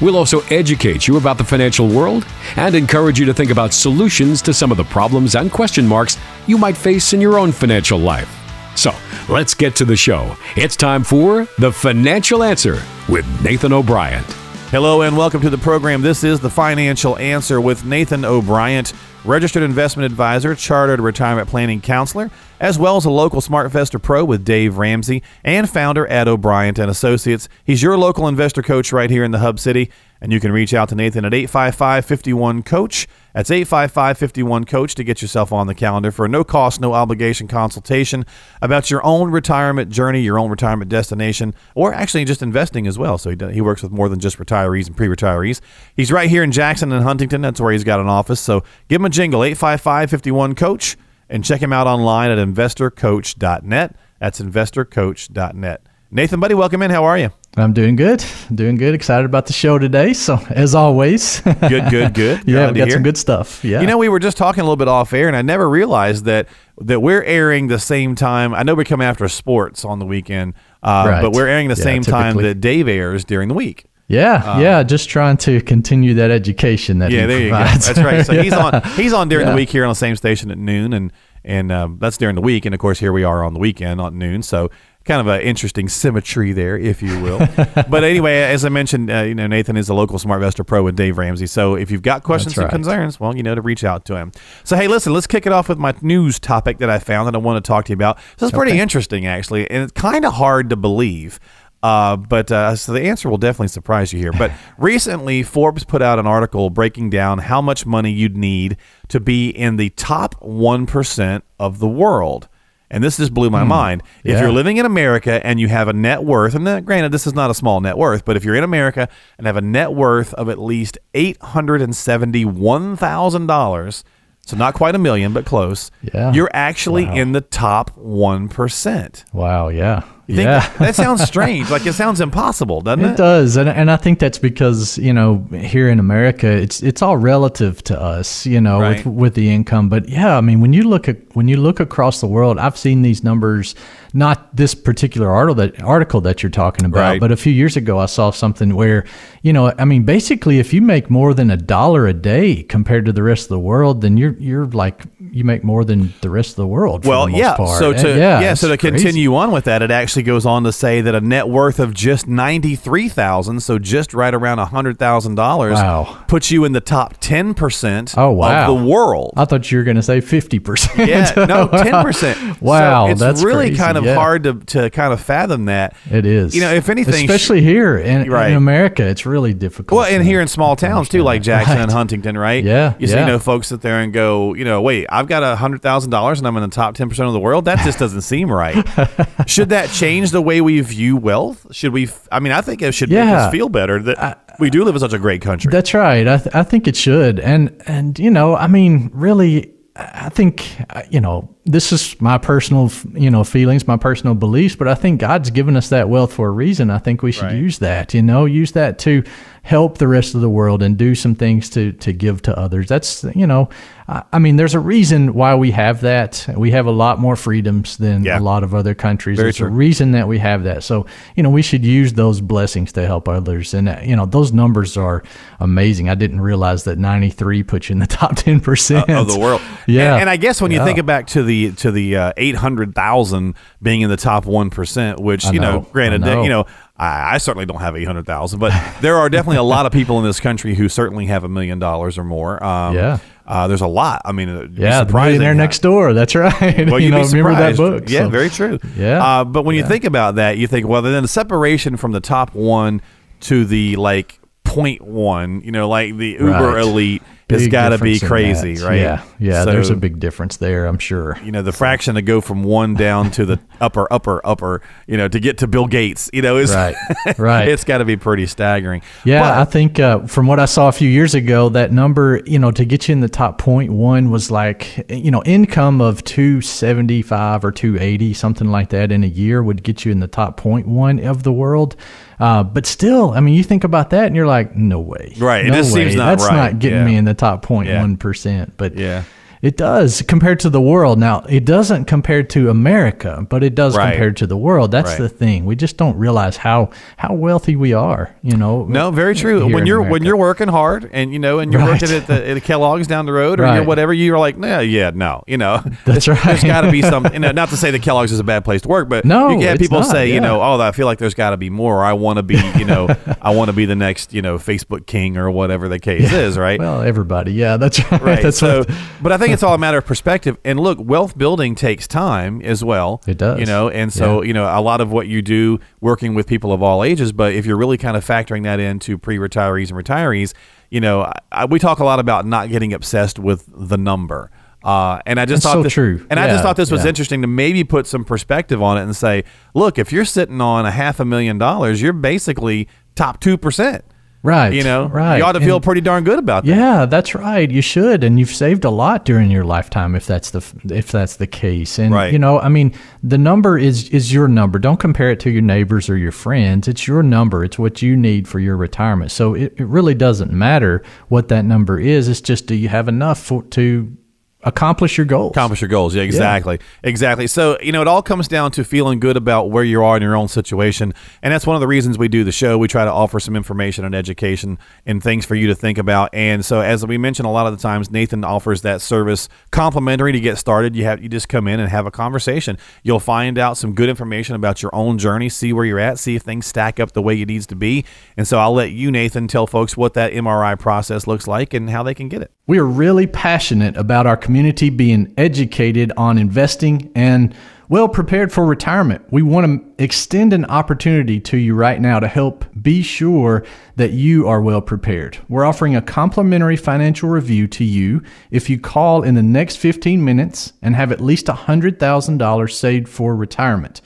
We'll also educate you about the financial world and encourage you to think about solutions to some of the problems and question marks you might face in your own financial life. So, let's get to the show. It's time for The Financial Answer with Nathan O'Brien. Hello and welcome to the program. This is The Financial Answer with Nathan O'Brien, registered investment advisor, chartered retirement planning counselor, as well as a local SmartVestor Pro with Dave Ramsey and founder Ed O'Brien and Associates. He's your local investor coach right here in the Hub City, and you can reach out to Nathan at 855-51-COACH. That's 855-51-COACH to get yourself on the calendar for a no cost, no obligation consultation about your own retirement journey, your own retirement destination, or actually just investing as well. So he, does, he works with more than just retirees and pre-retirees. He's right here in Jackson and Huntington. That's where he's got an office. So give him a jingle, 855-51-COACH and check him out online at investorcoach.net. That's investorcoach.net. Nathan, buddy, welcome in. How are you? I'm doing good. Doing good. Excited about the show today. So, as always, good, good, good. yeah, we got some good stuff. Yeah. You know, we were just talking a little bit off air, and I never realized that that we're airing the same time. I know we come after sports on the weekend, uh, right. but we're airing the yeah, same typically. time that Dave airs during the week. Yeah, um, yeah, just trying to continue that education that yeah, there provides. you go. That's right. So he's on he's on during yeah. the week here on the same station at noon, and and um, that's during the week. And of course, here we are on the weekend at noon. So kind of an interesting symmetry there, if you will. but anyway, as I mentioned, uh, you know, Nathan is a local SmartVestor Pro with Dave Ramsey. So if you've got questions right. and concerns, well, you know to reach out to him. So hey, listen, let's kick it off with my news topic that I found that I want to talk to you about. This is pretty okay. interesting, actually, and it's kind of hard to believe. Uh, but uh, so the answer will definitely surprise you here. But recently, Forbes put out an article breaking down how much money you'd need to be in the top 1% of the world. And this just blew my hmm. mind. If yeah. you're living in America and you have a net worth, and then, granted, this is not a small net worth, but if you're in America and have a net worth of at least $871,000, so not quite a million, but close, yeah. you're actually wow. in the top 1%. Wow, yeah yeah. That, that, sounds strange. like it sounds impossible, doesn't it? It does, and and I think that's because you know here in America, it's it's all relative to us, you know, right. with with the income. But yeah, I mean, when you look at when you look across the world, I've seen these numbers. Not this particular article that article that you're talking about, right. but a few years ago, I saw something where you know, I mean, basically, if you make more than a dollar a day compared to the rest of the world, then you're you're like you make more than the rest of the world. well, the yeah. Part. So to and, yeah, yeah so to crazy. continue on with that, it actually goes on to say that a net worth of just ninety three thousand, so just right around hundred thousand dollars, wow. puts you in the top ten percent oh, wow. of the world. I thought you were going to say fifty percent. Yeah, no, ten percent. wow, so it's that's really crazy. kind of yeah. hard to to kind of fathom that. It is. You know, if anything, especially here in, right. in America, it's really difficult. Well, and here in small towns too, like Jackson right. and Huntington, right? Yeah, you yeah. see, you know, folks sit there and go, you know, wait, I've got a hundred thousand dollars and I'm in the top ten percent of the world. That just doesn't seem right. Should that change the way we view wealth? Should we? I mean, I think it should yeah. make us feel better that I, we do live in such a great country. That's right. I, th- I think it should. And and you know, I mean, really, I think uh, you know this is my personal, you know, feelings, my personal beliefs, but I think God's given us that wealth for a reason. I think we should right. use that, you know, use that to help the rest of the world and do some things to to give to others. That's, you know, I mean, there's a reason why we have that. We have a lot more freedoms than yeah. a lot of other countries. Very there's true. a reason that we have that. So, you know, we should use those blessings to help others. And, uh, you know, those numbers are amazing. I didn't realize that 93 puts you in the top 10% uh, of the world. Yeah. And, and I guess when you think back to the to the uh, eight hundred thousand being in the top one percent, which you know, granted, know. you know, I, I, certainly don't have eight hundred thousand, but there are definitely a lot of people in this country who certainly have a million dollars or more. Um, yeah. Uh, there's a lot. I mean, yeah, the millionaire next door. That's right. Well, you know, remember that book? Yeah, so. very true. Yeah. Uh, but when yeah. you think about that, you think, well, then the separation from the top one to the like point one, you know, like the uber right. elite it's Big got to be crazy, right? Yeah, yeah. So, there's a big difference there, I'm sure. you know, the fraction to go from one down to the upper, upper, upper, you know, to get to Bill Gates, you know, is Right, right. it's got to be pretty staggering. Yeah, But- I think uh, from what I saw a few years ago, that number, you know, to get you in the top point one was like, you know, income of 275 or 280, something like that in a year would get you in the top point one of the world. Uh, but still, I mean, you think about that and you're like, no way. Right, it No just seems way. not That's right. not getting Yeah. me in the top Yeah. 0.1%. But Yeah. It does compared to the world. Now, it doesn't compare to America, but it does Right. compared to the world. That's Right. the thing. We just don't realize how how wealthy we are, you know. No, very true. When you're when you're working hard and you know and you're Right. working at the at Kellogg's down the road or Right. whatever, you're like, nah, yeah, no, you know, That's There's right. got to be some. You know, not to say that Kellogg's is a bad place to work, but No, you get people not, say, you know, oh, I feel like there's got to be more. I want to be, you know, I want to be the next, you know, Facebook king or whatever the case is, right? Well, everybody. Yeah, that's right. Right. That's so, what, but I think it's all a matter of perspective. And look, wealth building takes time as well. It does. You know, and so, Yeah. you know, a lot of what you do working with people of all ages, but if you're really kind of factoring that into pre retirees and retirees, you know, I, I, we talk a lot about not getting obsessed with the number. Uh, and I just That's thought so this, true. And I just thought this was yeah. interesting to maybe put some perspective on it and say, look, if you're sitting on a half a million dollars, you're basically top two percent. Right. You know, right. you ought to feel And- pretty darn good about that. Yeah, that's right. You should, and you've saved a lot during your lifetime if that's the if that's the case. And Right. you know, I mean, the number is is your number. Don't compare it to your neighbors or your friends. It's your number. It's what you need for your retirement. So it, it really doesn't matter what that number is. It's just do you have enough for, to accomplish your goals? accomplish your goals. Yeah, exactly. Exactly. So, you know, it all comes down to feeling good about where you are in your own situation. And that's one of the reasons we do the show. We try to offer some information and education and things for you to think about. And so, as we mentioned a lot of the times, Nathan offers that service complimentary to get started. You have you just come in and have a conversation. You'll find out some good information about your own journey, see where you're at, see if things stack up the way it needs to be. And so I'll let you, Nathan, tell folks what that MRI process looks like and how they can get it. We are really passionate about our community being educated on investing and well prepared for retirement. We want to extend an opportunity to you right now to help be sure that you are well prepared. We're offering a complimentary financial review to you if you call in the next 15 minutes and have at least $100,000 saved for retirement.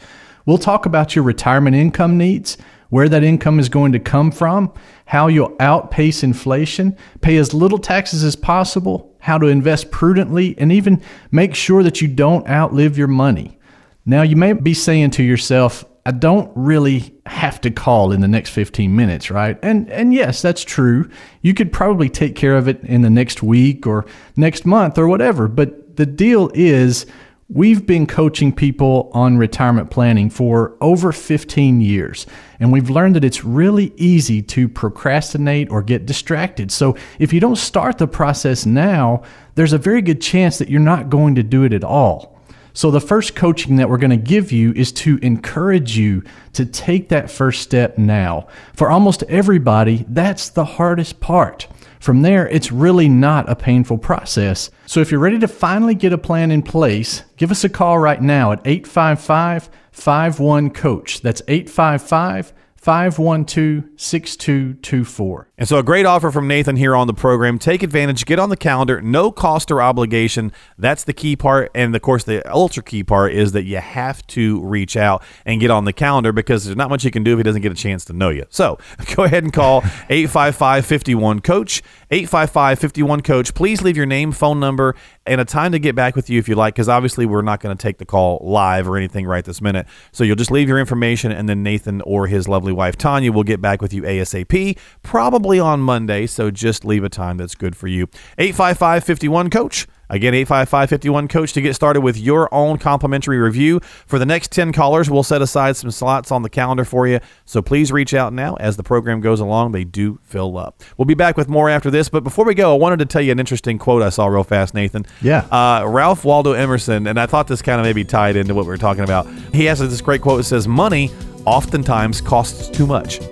We'll talk about your retirement income needs where that income is going to come from, how you'll outpace inflation, pay as little taxes as possible, how to invest prudently, and even make sure that you don't outlive your money. Now, you may be saying to yourself, I don't really have to call in the next 15 minutes, right? And and yes, that's true. You could probably take care of it in the next week or next month or whatever, but the deal is We've been coaching people on retirement planning for over 15 years, and we've learned that it's really easy to procrastinate or get distracted. So, if you don't start the process now, there's a very good chance that you're not going to do it at all. So, the first coaching that we're going to give you is to encourage you to take that first step now. For almost everybody, that's the hardest part. From there, it's really not a painful process. So if you're ready to finally get a plan in place, give us a call right now at 855 51 Coach. That's 855 512 6224. And so, a great offer from Nathan here on the program. Take advantage, get on the calendar, no cost or obligation. That's the key part. And of course, the ultra key part is that you have to reach out and get on the calendar because there's not much you can do if he doesn't get a chance to know you. So, go ahead and call 855 51 Coach. 855 51 Coach. Please leave your name, phone number, and a time to get back with you if you like, because obviously we're not going to take the call live or anything right this minute. So, you'll just leave your information, and then Nathan or his lovely wife Tanya will get back with you ASAP, probably on Monday. So just leave a time that's good for you. 855 51 Coach. Again, 855 51 Coach to get started with your own complimentary review. For the next 10 callers, we'll set aside some slots on the calendar for you. So please reach out now as the program goes along. They do fill up. We'll be back with more after this. But before we go, I wanted to tell you an interesting quote I saw real fast, Nathan. Yeah. Uh, Ralph Waldo Emerson, and I thought this kind of maybe tied into what we were talking about. He has this great quote that says, Money oftentimes costs too much.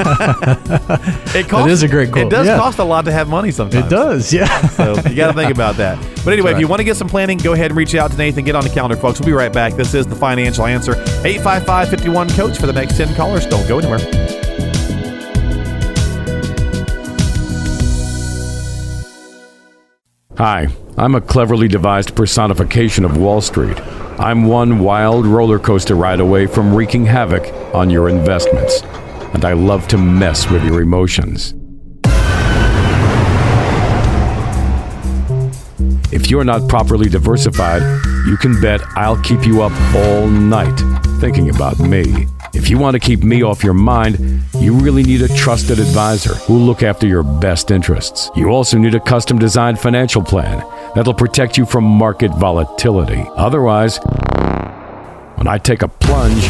it costs, is a great quote, It does yeah. cost a lot to have money sometimes. It does, yeah. So you got to think about that. But anyway, if right. you want to get some planning, go ahead and reach out to Nathan. Get on the calendar, folks. We'll be right back. This is the financial answer. 855 51 Coach for the next 10 callers. Don't go anywhere. Hi, I'm a cleverly devised personification of Wall Street. I'm one wild roller coaster ride away from wreaking havoc on your investments, and I love to mess with your emotions. If you're not properly diversified, you can bet I'll keep you up all night thinking about me. If you want to keep me off your mind, you really need a trusted advisor who'll look after your best interests. You also need a custom designed financial plan that'll protect you from market volatility. Otherwise, when I take a plunge,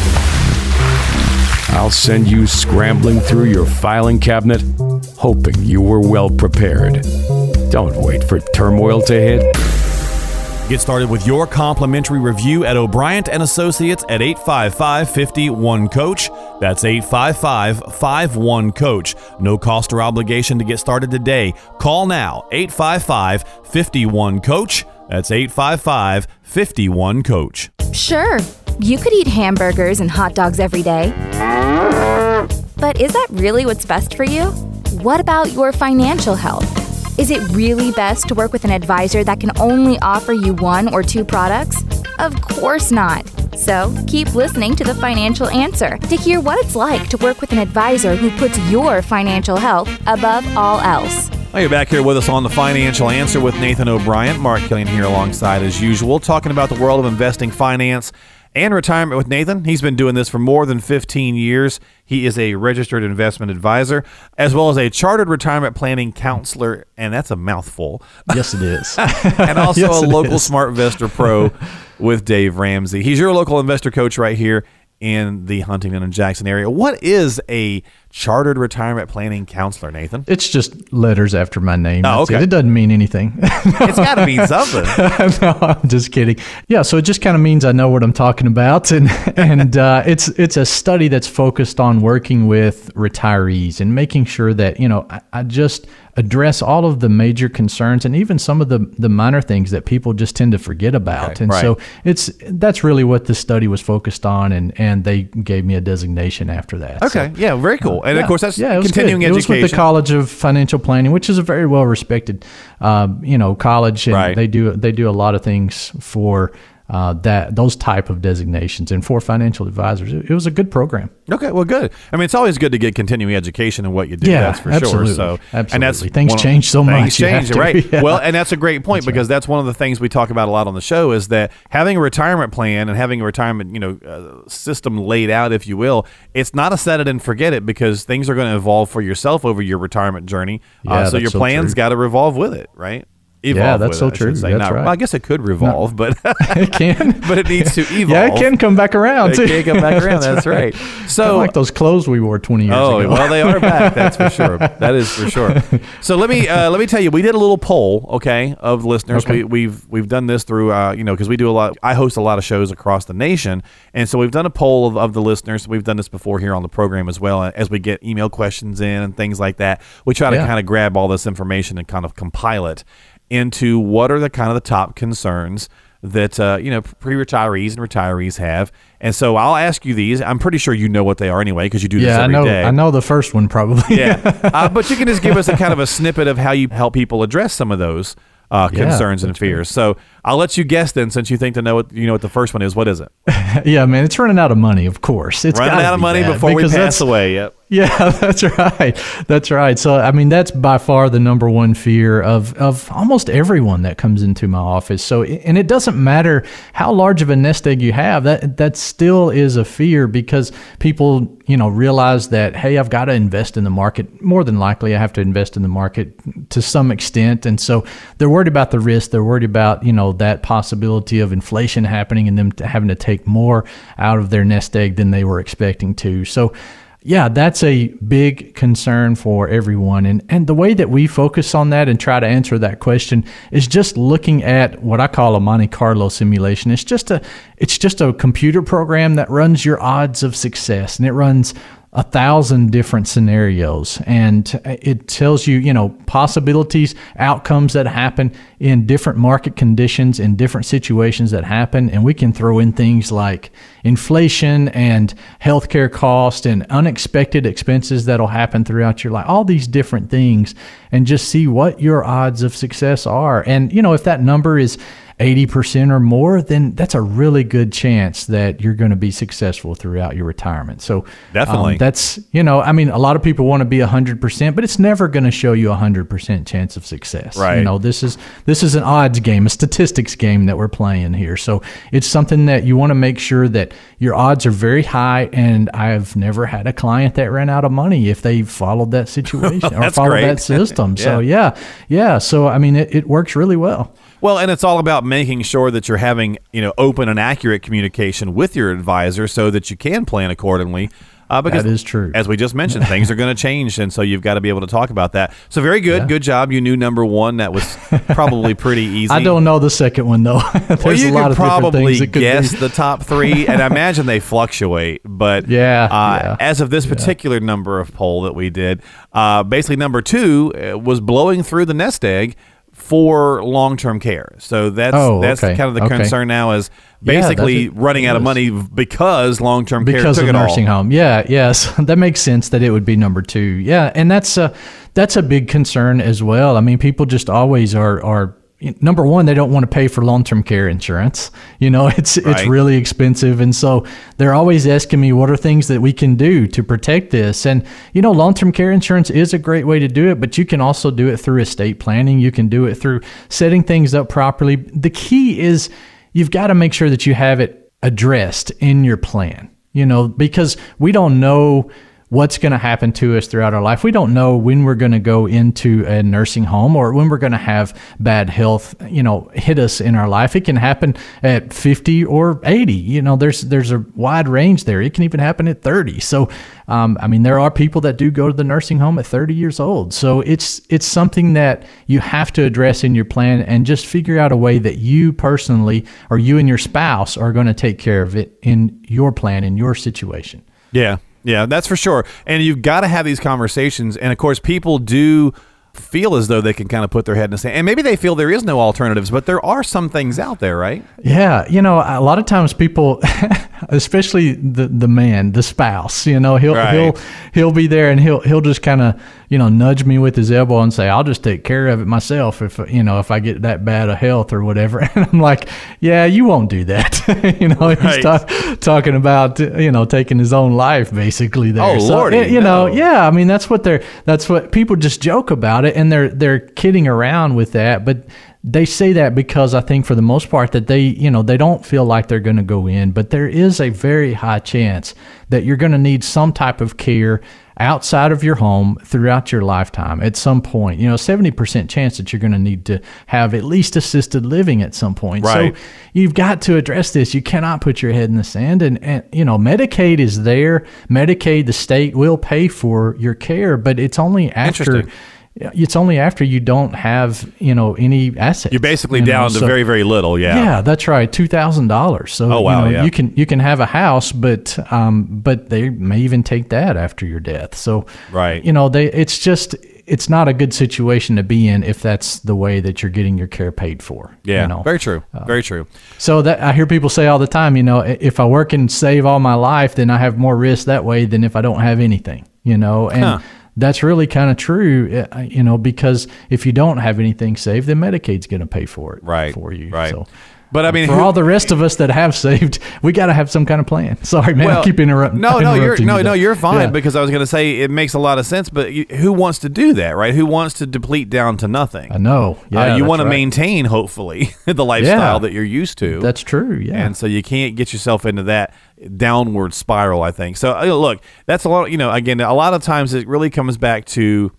I'll send you scrambling through your filing cabinet, hoping you were well prepared. Don't wait for turmoil to hit. Get started with your complimentary review at O'Brien and Associates at 855-51-COACH. That's 855-51-COACH. No cost or obligation to get started today. Call now, 855-51-COACH. That's 855-51-COACH. Sure, you could eat hamburgers and hot dogs every day. But is that really what's best for you? What about your financial health? Is it really best to work with an advisor that can only offer you one or two products? Of course not. So keep listening to The Financial Answer to hear what it's like to work with an advisor who puts your financial health above all else. Well, you're back here with us on The Financial Answer with Nathan O'Brien. Mark Killian here alongside as usual, talking about the world of investing, finance, and retirement with Nathan. He's been doing this for more than 15 years. He is a registered investment advisor as well as a chartered retirement planning counselor, and that's a mouthful. Yes, it is. and also Yes, a local is. SmartVestor Pro with Dave Ramsey. He's your local investor coach right here in the Huntington and Jackson area. What is a chartered retirement planning counselor, Nathan? It's just letters after my name. Oh, That's it. okay. It doesn't mean anything. It's got to mean something. no, I'm just kidding. Yeah, so it just kind of means I know what I'm talking about, and and uh, it's it's a study that's focused on working with retirees and making sure that you know I, I just address all of the major concerns and even some of the the minor things that people just tend to forget about. Okay, and right. so it's that's really what this study was focused on, and and they gave me a designation after that. So- Okay, yeah, very cool. And of yeah. course, that's yeah, continuing good. It was with the College of Financial Planning, which is a very well respected, uh, you know, college, and Right. they do they do a lot of things for uh, that those type of designations and for financial advisors. It, it was a good program. Okay, well, good. I mean, it's always good to get continuing education in what you do. Yeah, that's for absolutely. sure. So, absolutely. and that's. Things of- change so things much, change, to- right? yeah. Well, and that's a great point because that's one of the things we talk about a lot on the show is that having a retirement plan and having a retirement, you know, uh, system laid out, if you will, it's not a set it and forget it because things are going to evolve for yourself over your retirement journey. uh, Yeah, so your so plans got to revolve with it, right? Yeah, that's so it, true. say. That's Not- right. Well, I guess it could revolve, but It can, but it needs to evolve. yeah, it can come back around. It can come back around. That's right. Kinda So like those clothes we wore 20 years Oh ago. well, they are back. That's for sure. That is for sure. So let me uh, let me tell you, we did a little poll, okay, of listeners. Okay. We, we've we've done this through, uh, you know, because we do a lot. I host a lot of shows across the nation, and so we've done a poll of, of the listeners. We've done this before here on the program as well. As we get email questions in and things like that, we try to Yeah. kind of grab all this information and kind of compile it into what are the kind of the top concerns that uh, you know pre-retirees and retirees have. And so I'll ask you these. I'm pretty sure you know what they are anyway because you do this yeah, I know. day. I know the first one probably. Yeah, uh, but you can just give us a kind of a snippet of how you help people address some of those uh, Yeah, concerns and that's great. fears. So I'll let you guess then, since you think to know what you know what the first one is. What is it? yeah, man, it's running out of money. Of course, it's Running out of money before we pass away. Yep. Yeah, that's right. That's right. So, I mean, that's by far the number one fear of, of almost everyone that comes into my office. So, and it doesn't matter how large of a nest egg you have, that, that still is a fear because people, you know, realize that, hey, I've got to invest in the market. More than likely, I have to invest in the market to some extent. And so they're worried about the risk. They're worried about, you know, that possibility of inflation happening and them having to take more out of their nest egg than they were expecting to. So, yeah, that's a big concern for everyone. And and the way that we focus on that and try to answer that question is just looking at what I call a Monte Carlo simulation. It's just a it's just a computer program that runs your odds of success and it runs a thousand different scenarios. And it tells you you know possibilities outcomes that happen in different market conditions in different situations that happen. And we can throw in things like inflation and healthcare cost and unexpected expenses that'll happen throughout your life. All these different things and just see what your odds of success are. And you know if that number is 80% or more, then that's a really good chance that you're going to be successful throughout your retirement. So, definitely, um, that's, you know, I mean, a lot of people want to be 100%, but it's never going to show you a 100% chance of success. Right. You know, this is, this is an odds game, a statistics game that we're playing here. So, it's something that you want to make sure that your odds are very high. And I've never had a client that ran out of money if they followed that situation or followed great. that system. yeah. So, yeah, yeah. So, I mean, it, it works really well. Well, and it's all about making sure that you're having, you know, open and accurate communication with your advisor so that you can plan accordingly. Uh, because That is true. As we just mentioned, things are going to change, and so you've got to be able to talk about that. So very good, good job. You knew number one. That was probably pretty easy. I don't know the second one though. There's Well, you a lot could of probably things could guess be. the top three, and I imagine they fluctuate. But Yeah, uh, yeah. as of this particular number of poll that we did, uh, basically number two uh, was blowing through the nest egg for long-term care. So that's Oh, that's okay, kind of the okay. concern now is basically it. running out of money because care took of it nursing all. home. Yeah, yes, that makes sense that it would be number two. Yeah, and that's a that's a big concern as well. I mean, people just always are are number one they don't want to pay for long-term care insurance. You know it's it's really expensive. And so they're always asking me what are things that we can do to protect this? And you know long-term care insurance is a great way to do it but you can also do it through estate planning. You can do it through setting things up properly. The key is you've got to make sure that you have it addressed in your plan you know because we don't know what's going to happen to us throughout our life. We don't know when we're going to go into a nursing home or when we're going to have bad health, you know, hit us in our life. It can happen at 50 or 80. You know, there's there's a wide range there. It can even happen at 30. So, um, I mean, there are people that do go to the nursing home at 30 years old. So it's it's something that you have to address in your plan and just figure out a way that you personally or you and your spouse are going to take care of it in your plan in your situation. Yeah, yeah, that's for sure. And you've got to have these conversations. And of course, people do feel as though they can kind of put their head in the sand. And maybe they feel there is no alternatives, but there are some things out there, right? Yeah, you know, a lot of times people, especially the the man, the spouse, you know, he'll Right. he'll he'll be there and he'll he'll just kind of you know nudge me with his elbow and say, "I'll just take care of it myself if you know if I get that bad of health or whatever." And I'm like, "Yeah, you won't do that." you know, Right. he's talk, talking about you know taking his own life basically there. Oh, Lordy, you, you know, no. yeah, I mean that's what they're that's what people just joke about it and they're they're kidding around with that, but they say that because I think for the most part that they, you know, they don't feel like they're going to go in, but there is a very high chance that you're going to need some type of care outside of your home throughout your lifetime at some point. You know, 70% chance that you're going to need to have at least assisted living at some point. Right. So you've got to address this. You cannot put your head in the sand and, and you know, Medicaid is there. Medicaid the state will pay for your care, but it's only after. It's only after you don't have you know any assets. You're basically you know, down to very, very little. Yeah. yeah, that's right, two thousand dollars. So Oh, wow, you, know, yeah. you can you can have a house, but um, but they may even take that after your death. So Right. you know, they it's just it's not a good situation to be in if that's the way that you're getting your care paid for. Yeah. you know? Very true. Uh, very true. So that I hear people say all the time, you know, if I work and save all my life, then I have more risk that way than if I don't have anything, you know, and Huh. That's really kind of true, uh, you know, because if you don't have anything saved, then Medicaid's going to pay for it Right. for you. Right. So But I mean, for who- all the rest of us that have saved, we got to have some kind of plan. Sorry, man, I keep interrupting. No, no, you're no, you no, you're fine Yeah. because I was going to say it makes a lot of sense. But you, who wants to do that, right? Who wants to deplete down to nothing? I know. Yeah, uh, you want to maintain, hopefully, the lifestyle Yeah. that you're used to. That's true. Yeah. And so you can't get yourself into that downward spiral, I think. So, uh, look, that's a lot, you know, again, a lot of times it really comes back to,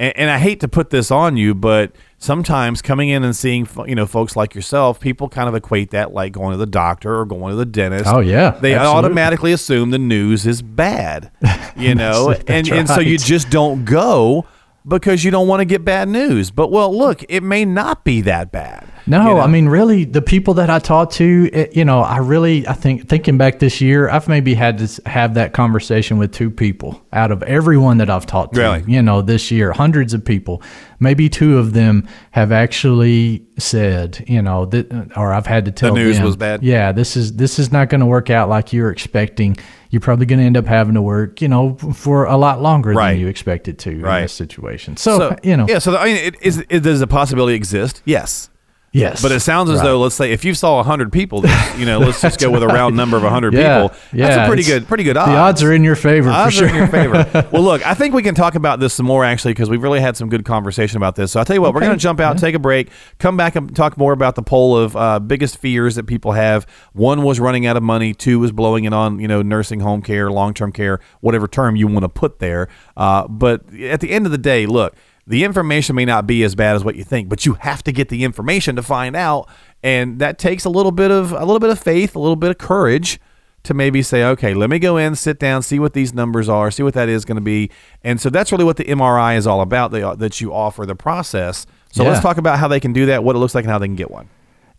and, and I hate to put this on you, but sometimes coming in and seeing, you know, folks like yourself, people kind of equate that like going to the doctor or going to the dentist. Oh, yeah, They absolutely. automatically assume the news is bad, you know, and, that's and so you just don't go because you don't want to get bad news. But well, look, it may not be that bad. No, you know? I mean, really, the people that I talked to, it, you know, I really, I think, thinking back this year, I've maybe had to have that conversation with two people out of everyone that I've talked to, Really? you know, this year, hundreds of people. Maybe two of them have actually said, you know, that, or I've had to tell the news them, was bad? Yeah, this is this is not going to work out like you're expecting. You're probably going to end up having to work, you know, for a lot longer Right. than you expected to in this situation. So, you know, yeah. So I mean, it, is, it, does a possibility exist? Yes. Yes, But it sounds as Right. though, let's say, if you saw hundred people, that, you know, let's just go with a round number of hundred Yeah, people. yeah, that's a pretty good, pretty good odds. The odds are in your favor for Odds sure. are in your favor. well, look, I think we can talk about this some more actually because we've really had some good conversation about this. So I'll tell you what, we're going to jump out, take a break, come back and talk more about the poll of uh, biggest fears that people have. One was running out of money. Two was blowing it on you know nursing home care, long term care, whatever term you want to put there. Uh, but at the end of the day, look. The information may not be as bad as what you think, but you have to get the information to find out, and that takes a little bit of a little bit of faith, a little bit of courage to maybe say, okay, let me go in, sit down, see what these numbers are, see what that is going to be. And so that's really what the MRI is all about that, that you offer the process. So let's talk about how they can do that, what it looks like, and how they can get one.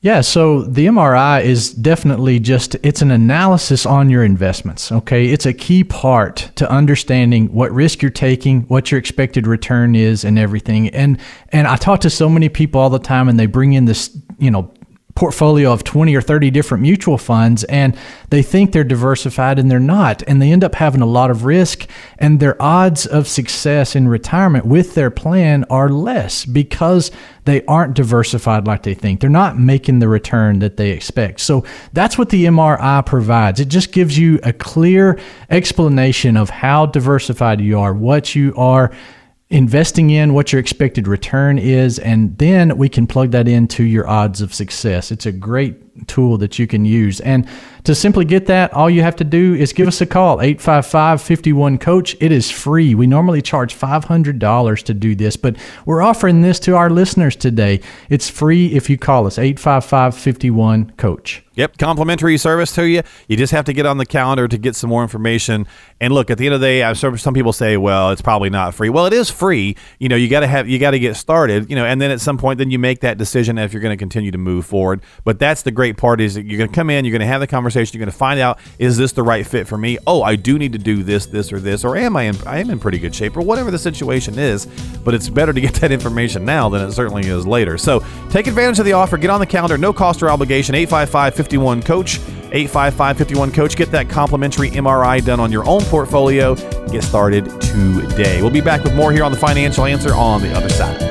Yeah, so the MRI is definitely just it's an analysis on your investments, okay? It's a key part to understanding what risk you're taking, what your expected return is and everything. And and I talk to so many people all the time and they bring in this, you know, portfolio of 20 or 30 different mutual funds and they think they're diversified and they're not and they end up having a lot of risk and their odds of success in retirement with their plan are less because they aren't diversified like they think. They're not making the return that they expect. So that's what the MRI provides. It just gives you a clear explanation of how diversified you are what you are investing in what your expected return is, and then we can plug that into your odds of success. It's a great tool that you can use. And to simply get that, all you have to do is give us a call, 855 51 Coach. It is free. We normally charge $500 to do this, but we're offering this to our listeners today. It's free if you call us, 855 51 Coach. Yep, complimentary service to you. You just have to get on the calendar to get some more information. And look, at the end of the day, I've some some people say, "Well, it's probably not free." Well, it is free. You know, you got to have you got to get started. You know, and then at some point, then you make that decision if you're going to continue to move forward. But that's the great part is that you're going to come in, you're going to have the conversation, you're going to find out is this the right fit for me? Oh, I do need to do this, this, or this, or am I in I am in pretty good shape, or whatever the situation is. But it's better to get that information now than it certainly is later. So take advantage of the offer. Get on the calendar, no cost or obligation. 855 51 Coach. 855 51 Coach. Get that complimentary MRI done on your own portfolio. Get started today. We'll be back with more here on The Financial Answer on the other side.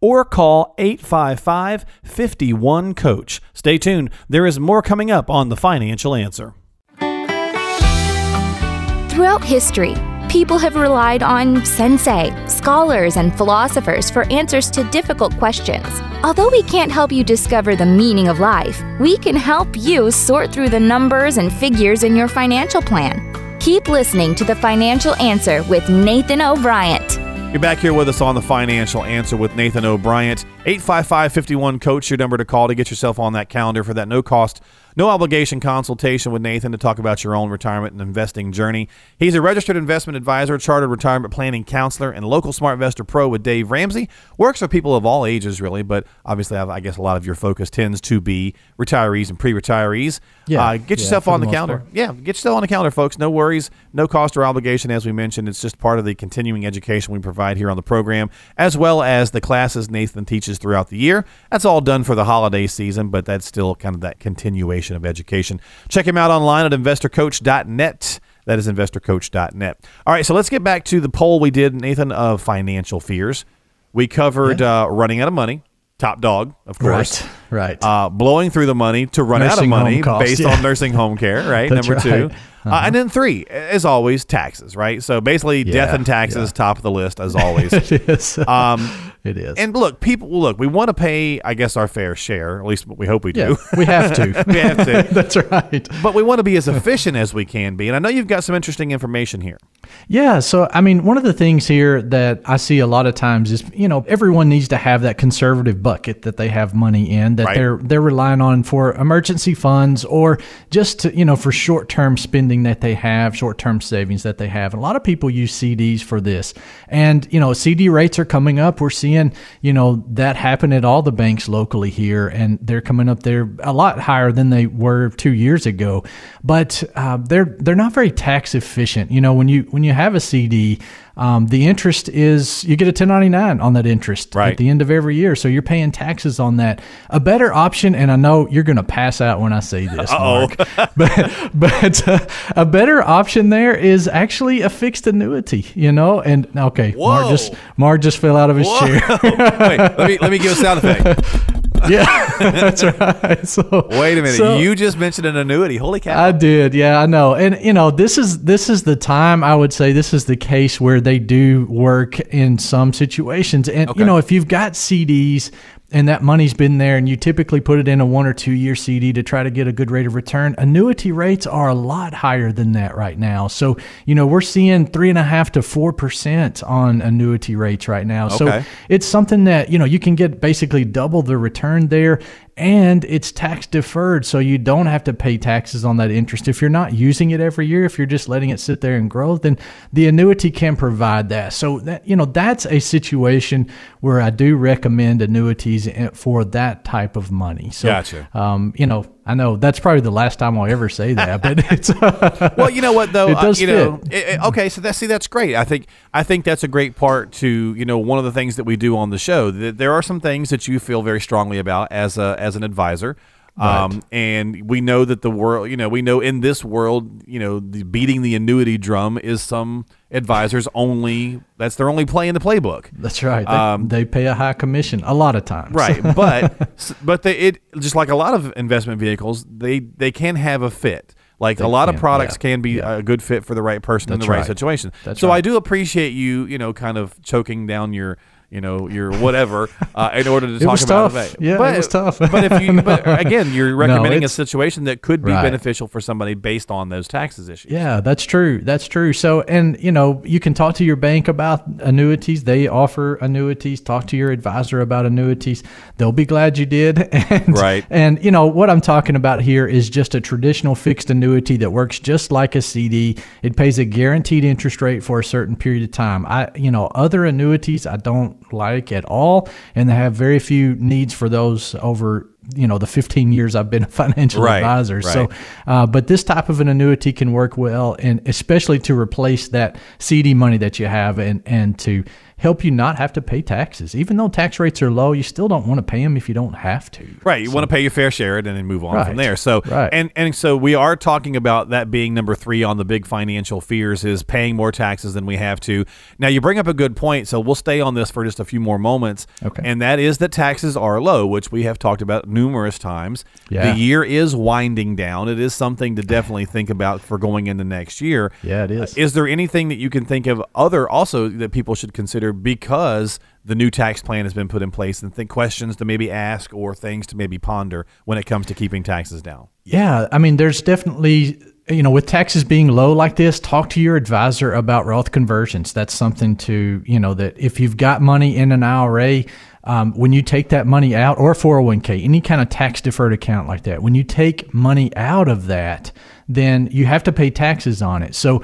or call 855 51 Coach. Stay tuned, there is more coming up on The Financial Answer. Throughout history, people have relied on sensei, scholars, and philosophers for answers to difficult questions. Although we can't help you discover the meaning of life, we can help you sort through the numbers and figures in your financial plan. Keep listening to The Financial Answer with Nathan O'Brien. You're back here with us on The Financial Answer with Nathan O'Brien. 855 51 Coach, your number to call to get yourself on that calendar for that no cost, no obligation consultation with Nathan to talk about your own retirement and investing journey. He's a registered investment advisor, chartered retirement planning counselor, and local SmartVestor Pro with Dave Ramsey. Works for people of all ages, really, but obviously, I I guess a lot of your focus tends to be retirees and pre retirees. Yeah, Uh, get yeah, yourself on the the calendar. part. Yeah, get yourself on the calendar, folks. No worries, no cost or obligation, as we mentioned. It's just part of the continuing education we provide here on the program, as well as the classes Nathan teaches throughout the year. That's all done for the holiday season, but that's still kind of that continuation of education. Check him out online at investorcoach.net. That is investorcoach.net. All right, so let's get back to the poll we did, Nathan, of financial fears. We covered uh, running out of money, top dog, of course Right, right. uh, blowing through the money to run out of money costs, based yeah. on nursing home care, right? Number two. Right. Uh, and then three, as always, taxes, right? So basically, death and taxes, yeah. top of the list, as always. it is. um, it is. and look, people, look, we want to pay, I guess, our fair share. At least what we hope we yeah, do. we have to. we have to. That's right. But we want to be as efficient as we can be. And I know you've got some interesting information here. Yeah. So, I mean, one of the things here that I see a lot of times is, you know, everyone needs to have that conservative bucket that they have money in that Right. they're they're relying on for emergency funds or just to, you know for short term spending that they have, short term savings that they have. And a lot of people use CDs for this. And you know, CD rates are coming up. We're seeing you know that happen at all the banks locally here, and they're coming up there a lot higher than they were two years ago. But uh, they're they're not very tax efficient. You know, when you when you have a CD. Um, the interest is you get a 1099 on that interest Right. at the end of every year, so you're paying taxes on that. A better option, and I know you're going to pass out when I say this, Mark, but but uh, a better option there is actually a fixed annuity. You know, and okay, Mark just Mark just fell out of his chair. Wait, let me let me give a sound effect. yeah, that's right. So Wait a minute. so- you just mentioned an annuity. Holy cow. I did, yeah, I know, and you know, this is this is the time I would say this is the case where they do work in some situations, and Okay. you know, if you've got CDs and that money's been there, and you typically put it in a one or two year CD to try to get a good rate of return, annuity rates are a lot higher than that right now. So you know, we're seeing three and a half to four percent on annuity rates right now. Okay. So it's something that you know you can get basically double the return there and it's tax deferred so you don't have to pay taxes on that interest. If you're not using it every year if you're just letting it sit there and grow then the annuity can provide that. So that you know that's a situation where I do recommend annuities for that type of money. So Gotcha. um you know I know that's probably the last time I'll ever say that but it's well, you know what though? It does uh, you know, fit. it- it- okay, so that's see that's great. I think I think that's a great part to you know one of the things that we do on the show. That there are some things that you feel very strongly about as a as an advisor. Um, and we know that the world, you know, we know in this world, you know, the beating the annuity drum is some advisors only. That's their only play in the playbook. that's right they, Um, they pay a high commission a lot of times right but but they, it just like a lot of investment vehicles they they can have a fit like a lot of products yeah, can be a good fit for the right person in the right, right. situation That's so i do appreciate you you know kind of choking down your you know your whatever uh, in order to talk was about tough. it. Yeah, it but, was tough. but if you but again you're recommending a situation that could be Right. beneficial for somebody based on those taxes issues Yeah, that's true. That's true. So, and you know, you can talk to your bank about annuities. They offer annuities. Talk to your advisor about annuities. They'll be glad you did. And, Right. And you know what I'm talking about here is just a traditional fixed annuity that works just like a CD. It pays a guaranteed interest rate for a certain period of time. I, you know, other annuities I don't like at all, and they have very few needs for those over. You know, the 15 years I've been a financial Right, advisor. So, uh, but this type of an annuity can work well, and especially to replace that CD money that you have, and and to help you not have to pay taxes. Even though tax rates are low, you still don't want to pay them if you don't have to. Right, you want to pay your fair share and then move on from there. So, right. and and so we are talking about that being number three on the big financial fears is paying more taxes than we have to. Now, you bring up a good point, so we'll stay on this for just a few more moments. Okay. and that is that taxes are low, which we have talked about numerous times. Yeah. The year is winding down. It is something to definitely think about for going into next year. Yeah, it is. Is there anything that you can think of other also that people should consider because the new tax plan has been put in place and think questions to maybe ask or things to maybe ponder when it comes to keeping taxes down? Yeah, I mean, there's definitely, you know, with taxes being low like this, talk to your advisor about Roth conversions. That's something to, you know, that if you've got money in an IRA, um, when you take that money out or 401k, any kind of tax deferred account like that, when you take money out of that, then you have to pay taxes on it. So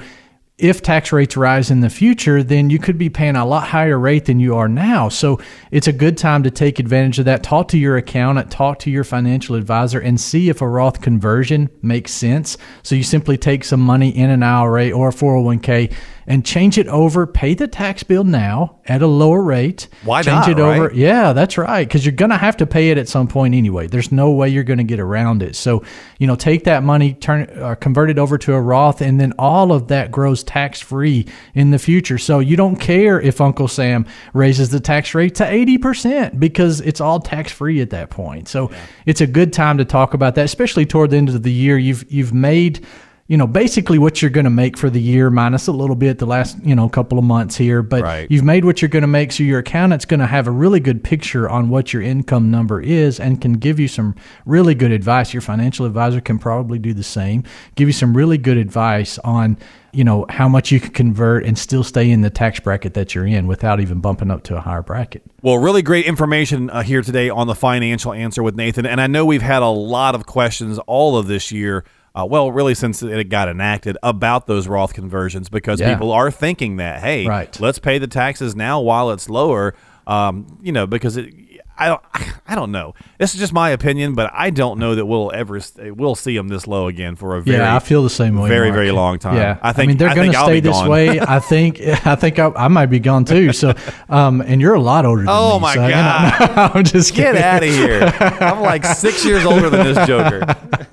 if tax rates rise in the future, then you could be paying a lot higher rate than you are now. So it's a good time to take advantage of that. Talk to your accountant, talk to your financial advisor, and see if a Roth conversion makes sense. So you simply take some money in an IRA or a 401k and change it over, pay the tax bill now at a lower rate. Why change not, it over. right? Yeah, that's right. Because you're going to have to pay it at some point anyway. There's no way you're going to get around it. So, you know, take that money, turn, uh, convert it over to a Roth, and then all of that grows tax free in the future. So you don't care if Uncle Sam raises the tax rate to 80% because it's all tax free at that point. So it's a good time to talk about that, especially toward the end of the year. You've, you've made you know, basically what you're going to make for the year minus a little bit the last, you know, couple of months here. But Right. you've made what you're going to make. So your accountant's going to have a really good picture on what your income number is and can give you some really good advice. Your financial advisor can probably do the same, give you some really good advice on, you know, how much you can convert and still stay in the tax bracket that you're in without even bumping up to a higher bracket. Well, really great information uh, here today on the financial answer with Nathan. And I know we've had a lot of questions all of this year. Uh, well, really, since it got enacted about those Roth conversions, because Yeah. people are thinking that, hey, Right. let's pay the taxes now while it's lower. Um, you know, because it, I don't, I don't know. This is just my opinion, but I don't know that we'll ever we'll see them this low again for a very, yeah, I feel the same way. very, Mark. very long time. Yeah, I think mean they're going to stay this gone. way. I think. I think I, I might be gone too. So, um, and you're a lot older. than Oh me, my so, you know, God. I'm just Get out of here! I'm like six years older than this Joker.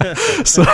so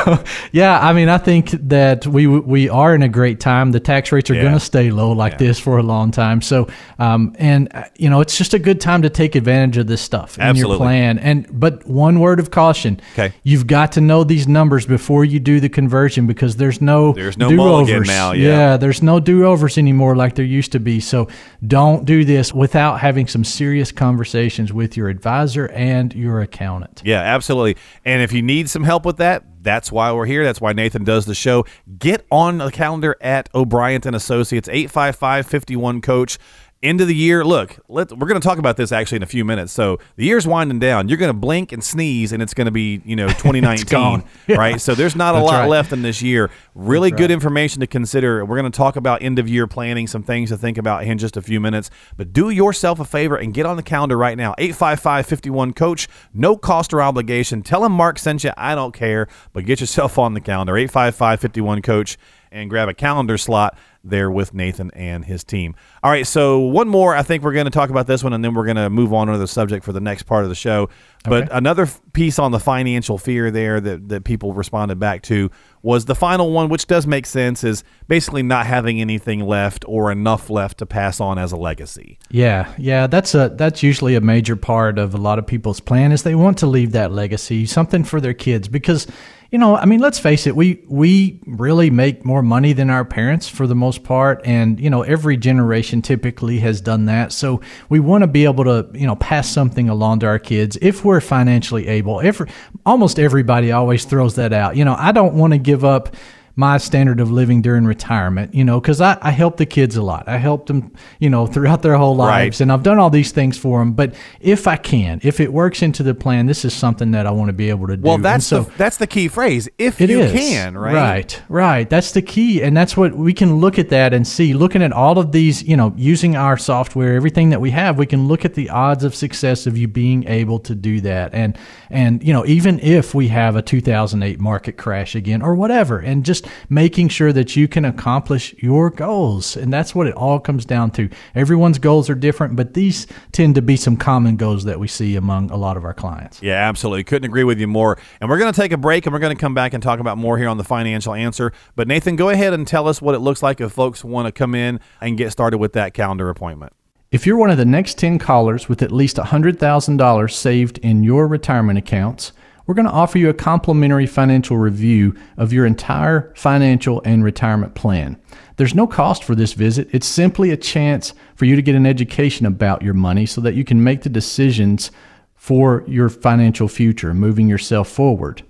yeah i mean i think that we we are in a great time the tax rates are Yeah. going to stay low like this for a long time so um and uh, you know it's just a good time to take advantage of this stuff in Absolutely. your plan and but one word of caution Okay. you've got to know these numbers before you do the conversion because there's no There's no do-overs. now, yeah. there's no do-overs anymore like there used to be so don't do this without having some serious conversations with your advisor and your accountant Yeah, absolutely. And if you need some help with that, that's why we're here. That's why Nathan does the show. Get on the calendar at O'Brien and Associates 855-51 coach. End of the year. Look, let we're going to talk about this actually in a few minutes. So the year's winding down. You're going to blink and sneeze, and it's going to be you know 2019, gone. Yeah. right? So there's not a That's lot right. left in this year. Really good information to consider. We're going to talk about end of year planning, some things to think about in just a few minutes. But do yourself a favor and get on the calendar right now. 855-51 coach. No cost or obligation. Tell him Mark sent you. I don't care, but get yourself on the calendar. 855-51 coach and grab a calendar slot there with Nathan and his team. All right, so one more. I think we're going to talk about this one, and then we're going to move on to the subject for the next part of the show. But another f- piece on the financial fear there that, that people responded back to was the final one, which does make sense, is basically not having anything left or enough left to pass on as a legacy. Yeah, yeah, that's a that's usually a major part of a lot of people's plan is they want to leave that legacy, something for their kids because you know, I mean, let's face it, we we really make more money than our parents for the most part and you know, every generation typically has done that. So we want to be able to, you know, pass something along to our kids if we're financially able. Every almost everybody always throws that out. You know, I don't want to give up my standard of living during retirement, you know, because I, I help the kids a lot. I helped them, you know, throughout their whole Right. lives, and I've done all these things for them. But if I can, if it works into the plan, this is something that I want to be able to do. Well, that's so the that's the key phrase. If you is. can, right? Right, right. That's the key. And that's what we can look at that and see. Looking at all of these, you know, using our software, everything that we have, we can look at the odds of success of you being able to do that. And, and, you know, even if we have a 2008 market crash again or whatever, and just making sure that you can accomplish your goals. And that's what it all comes down to. Everyone's goals are different, but these tend to be some common goals that we see among a lot of our clients. Yeah, absolutely. Couldn't agree with you more. And we're going to take a break and we're going to come back and talk about more here on the financial answer. But Nathan, go ahead and tell us what it looks like if folks want to come in and get started with that calendar appointment. If you're one of the next 10 callers with at least $100,000 saved in your retirement accounts, we're going to offer you a complimentary financial review of your entire financial and retirement plan. There's no cost for this visit. It's simply a chance for you to get an education about your money so that you can make the decisions for your financial future, moving yourself forward.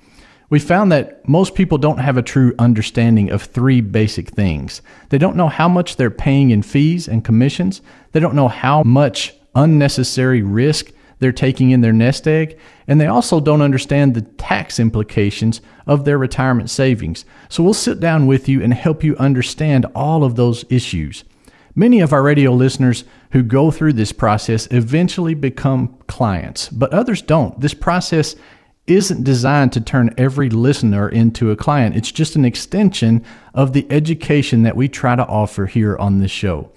We found that most people don't have a true understanding of three basic things. They don't know how much they're paying in fees and commissions. They don't know how much unnecessary risk they're taking in their nest egg. And they also don't understand the tax implications of their retirement savings. So we'll sit down with you and help you understand all of those issues. Many of our radio listeners who go through this process eventually become clients, but others don't. This process isn't designed to turn every listener into a client. It's just an extension of the education that we try to offer here on this show.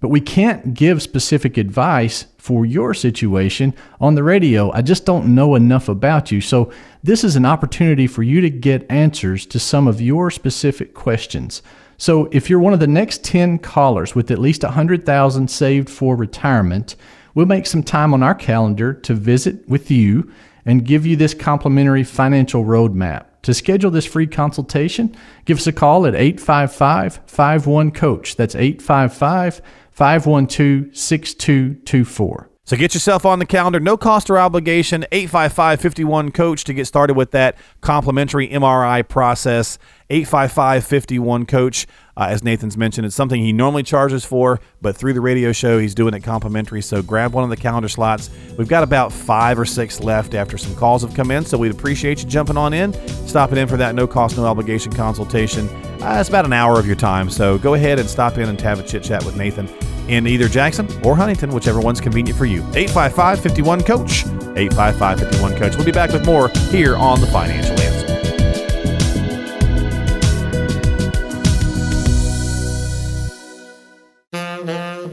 But we can't give specific advice for your situation on the radio. I just don't know enough about you. So, this is an opportunity for you to get answers to some of your specific questions. So, if you're one of the next 10 callers with at least 100,000 saved for retirement, we'll make some time on our calendar to visit with you and give you this complimentary financial roadmap To schedule this free consultation, give us a call at 855 51 Coach. That's 855 512 6224. So get yourself on the calendar, no cost or obligation, 855-51 coach to get started with that complimentary MRI process. 855-51 coach. Uh, as Nathan's mentioned, it's something he normally charges for, but through the radio show, he's doing it complimentary. So grab one of the calendar slots. We've got about five or six left after some calls have come in, so we'd appreciate you jumping on in, stopping in for that no cost, no obligation consultation. Uh, it's about an hour of your time, so go ahead and stop in and have a chit chat with Nathan in either Jackson or Huntingdon, whichever one's convenient for you. 855 51 Coach. 855 51 Coach. We'll be back with more here on The Financial Answer.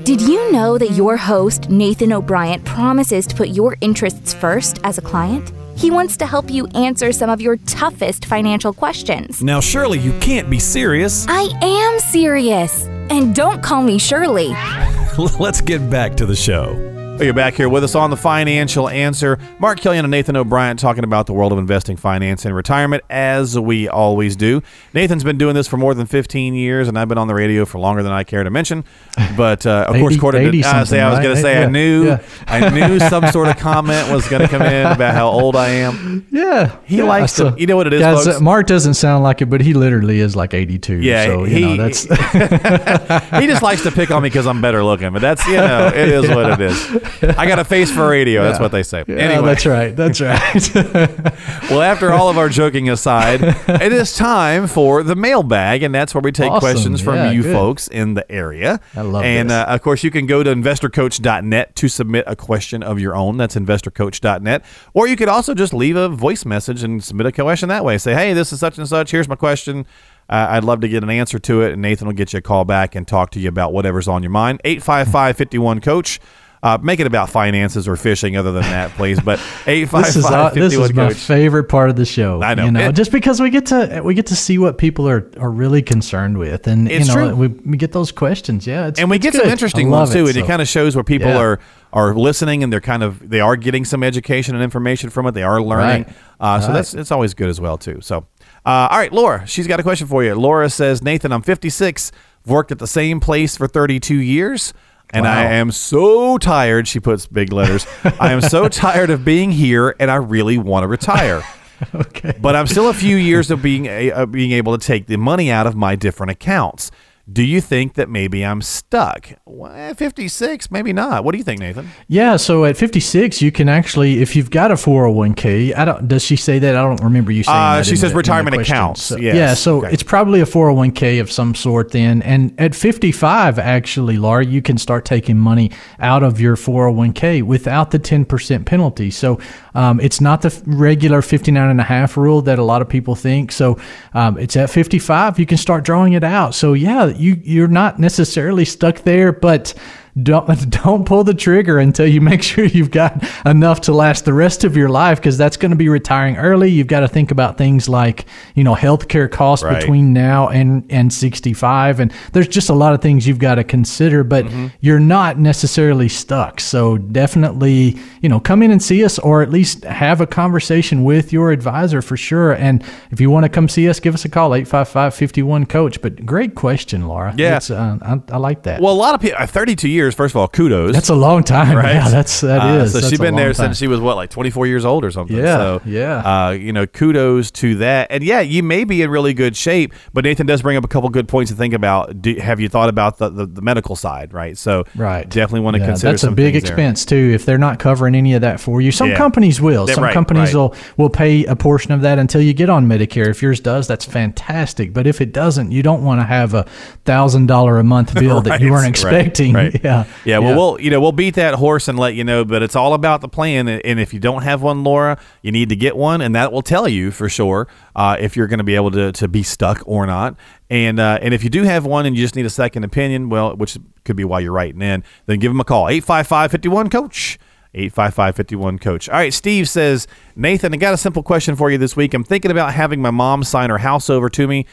Did you know that your host, Nathan O'Brien, promises to put your interests first as a client? He wants to help you answer some of your toughest financial questions. Now, surely you can't be serious. I am serious. And don't call me Shirley. Let's get back to the show. Well, you're back here with us on the Financial Answer. Mark Killian and Nathan O'Brien talking about the world of investing, finance, and retirement, as we always do. Nathan's been doing this for more than 15 years, and I've been on the radio for longer than I care to mention. But uh, of 80, course, according to uh, say, I was right? going to say, Yeah, I knew, yeah. I knew some sort of comment was going to come in about how old I am. Yeah. He yeah, likes to- you know what it is, guys, uh, Mark doesn't sound like it, but he literally is like 82. Yeah, So, you he- know, that's. he just likes to pick on me because I'm better looking, but that's you know it is what it is. I got a face for radio. That's what they say. Yeah, anyway, that's right. That's right. well, after all of our joking aside, it is time for the mailbag, and that's where we take Awesome. questions from Yeah, you good. folks in the area. I love And. Uh, of course, you can go to investorcoach.net to submit a question of your own. That's investorcoach.net, or you could also just leave a voice message and submit a question that way. Say, hey, this is such and such. Here's my question. Uh, I'd love to get an answer to it, and Nathan will get you a call back and talk to you about whatever's on your mind. 855 51 Coach. Uh, make it about finances or fishing, other than that, please. But eight five this is, uh, this is my coach. favorite part of the show. I know. You know, It- just because we get to we get to see what people are, are really concerned with, and It's you know, true. we, we get those questions. Yeah, it's, and we get some interesting ones too, and so. it kind of shows where people Yeah. are are listening and they're kind of they are getting some education and information from it. They are learning, Right. uh, so Right. that's it's always good as well too. So, uh, all right, Laura, she's got a question for you. Laura says, Nathan, I'm 56, I've worked at the same place for 32 years. And I am so tired. She puts big letters. I am so tired of being here, and I really want to retire. okay. but I'm still a few years of being a, uh, being able to take the money out of my different accounts. Do you think that maybe I'm stuck? Well, 56, maybe not. What do you think, Nathan? Yeah, so at 56, you can actually, if you've got a 401k, I don't. Does she say that? I don't remember you saying Uh, that. she says the- retirement accounts. So- Yes. Yeah, so Okay. it's probably a 401k of some sort then. And at 55, actually, Laura, you can start taking money out of your 401k without the 10% penalty. So um, it's not the regular 59 and a half rule that a lot of people think. So um, it's at 55, you can start drawing it out. So yeah, you you're not necessarily stuck there, but don't don't pull the trigger until you make sure you've got enough to last the rest of your life because that's going to be retiring early. You've got to think about things like you know healthcare costs Right. between now and and 65 and there's just a lot of things you've got to consider but Mm-hmm. you're not necessarily stuck. So definitely, you know, come in and see us or at least have a conversation with your advisor for sure and if you want to come see us give us a call 855-51 coach. But great question, Laura. Yeah. It's, uh, I, I like that. Well, a lot of people, uh, 32 years, first of all, kudos. That's a long time. right? Yeah, that's that Uh, is. So That's she's been there time. since she was what, like 24 years old or something. Yeah, So, yeah. Uh, you know, kudos to that. And yeah, you may be in really good shape, but Nathan does bring up a couple good points to think about. Do, have you thought about the, the, the medical side, right? So Right. definitely want to Yeah, consider that's a big things there. expense too. If they're not covering any of that for you, some Yeah. companies will. They're some right, companies right. will will pay a portion of that until you get on Medicare. If yours does, that's fantastic. But if it doesn't, you don't want to have a thousand dollar a month bill that you weren't right, expecting. right. Yeah, Yeah, well, we'll you know we'll beat that horse and let you know, but it's all about the plan. And if you don't have one, Laura, you need to get one, and that will tell you for sure uh, if you're going to be able to, to be stuck or not. And uh, and if you do have one and you just need a second opinion, well, which could be why you're writing in, then give them a call 855-51 coach. 855-51 coach. All right, Steve says, "Nathan, I got a simple question for you this week. I'm thinking about having my mom sign her house over to me."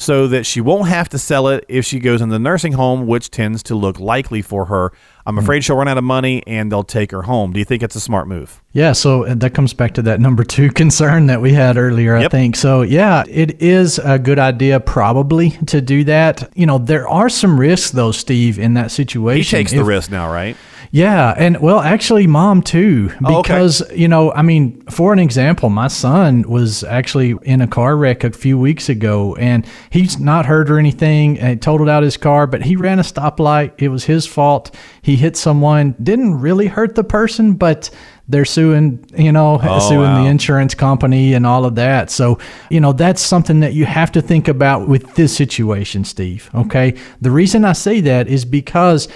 So that she won't have to sell it if she goes in the nursing home, which tends to look likely for her. I'm Hmm. afraid she'll run out of money and they'll take her home. Do you think it's a smart move? Yeah, so uh, that comes back to that number two concern that we had earlier, I think. So, yeah, it is a good idea probably to do that. You know, there are some risks, though, Steve, in that situation. He takes the risk now, right? Yeah, and well, actually, mom too, Oh, okay. because you know, I mean, for an example, my son was actually in a car wreck a few weeks ago, and he's not hurt or anything. And totaled out his car, but he ran a stoplight. It was his fault. He hit someone. Didn't really hurt the person, but they're suing, you know, oh, suing wow. the insurance company and all of that. So, you know, that's something that you have to think about with this situation, Steve. Okay. The reason I say that is because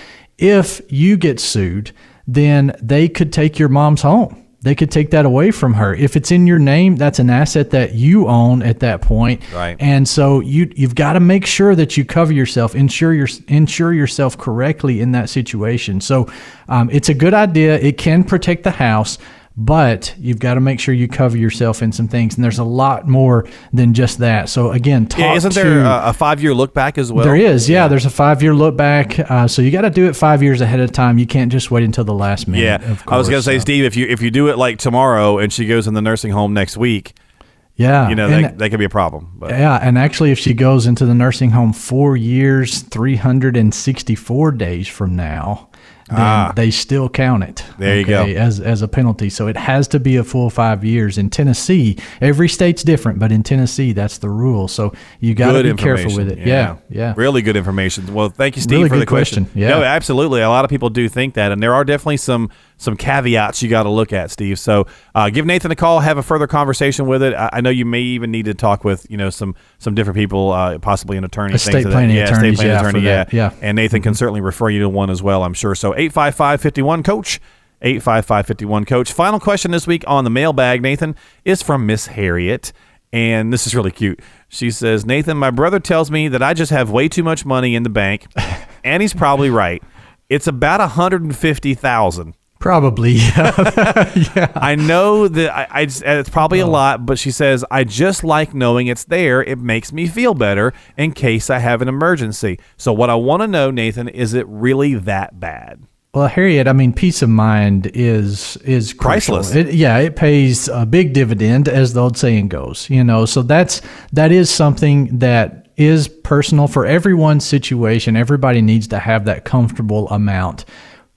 if you get sued, then they could take your mom's home. They could take that away from her. If it's in your name, that's an asset that you own at that point. Right. And so you you've got to make sure that you cover yourself, insure your insure yourself correctly in that situation. So um, it's a good idea. It can protect the house, but you've got to make sure you cover yourself in some things. And there's a lot more than just that. So again, talk Yeah, isn't to, there a, a five year look back as well? there is, yeah. There's a five year look back, uh, so you got to do it five years ahead of time. You can't just wait until the last minute. Yeah, of I was gonna say, so. Steve, if you if you do it like tomorrow and she goes in the nursing home next week, Yeah, you know and- that, that could be a problem. But yeah, and actually, if she goes into the nursing home four years, three hundred and sixty-four days from now, then they still count it. Ah. There you go. As as a penalty, so it has to be a full five years. In Tennessee, every state's different, but in Tennessee, that's the rule. So you got to be careful with it. Yeah, yeah. Really good information. Well, thank you, Steve, Really for the question. question. Yeah. No, absolutely. A lot of people do think that, and there are definitely some some caveats you got to look at, Steve. So uh, give Nathan a call, have a further conversation with it. I, I, know you may even need to talk with you know some some different people, uh, possibly an attorney, estate planning yeah, attorney, yeah, attorney, yeah. yeah. And Nathan mm-hmm. can certainly refer you to one as well, I'm sure. So eight five five fifty one coach. 85551 coach. Final question this week on the mailbag, Nathan, is from Miss Harriet. And this is really cute. She says, Nathan, my brother tells me that I just have way too much money in the bank. And he's probably right. It's about 150000 Probably. Yeah. I know that I, I just- it's probably a oh. lot, but she says I just like knowing it's there. It makes me feel better in case I have an emergency. So what I want to know, Nathan, is it really that bad? Well, Harriet, I mean, peace of mind is is crucial. Priceless. It, yeah, it pays a big dividend, as the old saying goes. You know, so that's that is something that is personal for everyone's situation. Everybody needs to have that comfortable amount.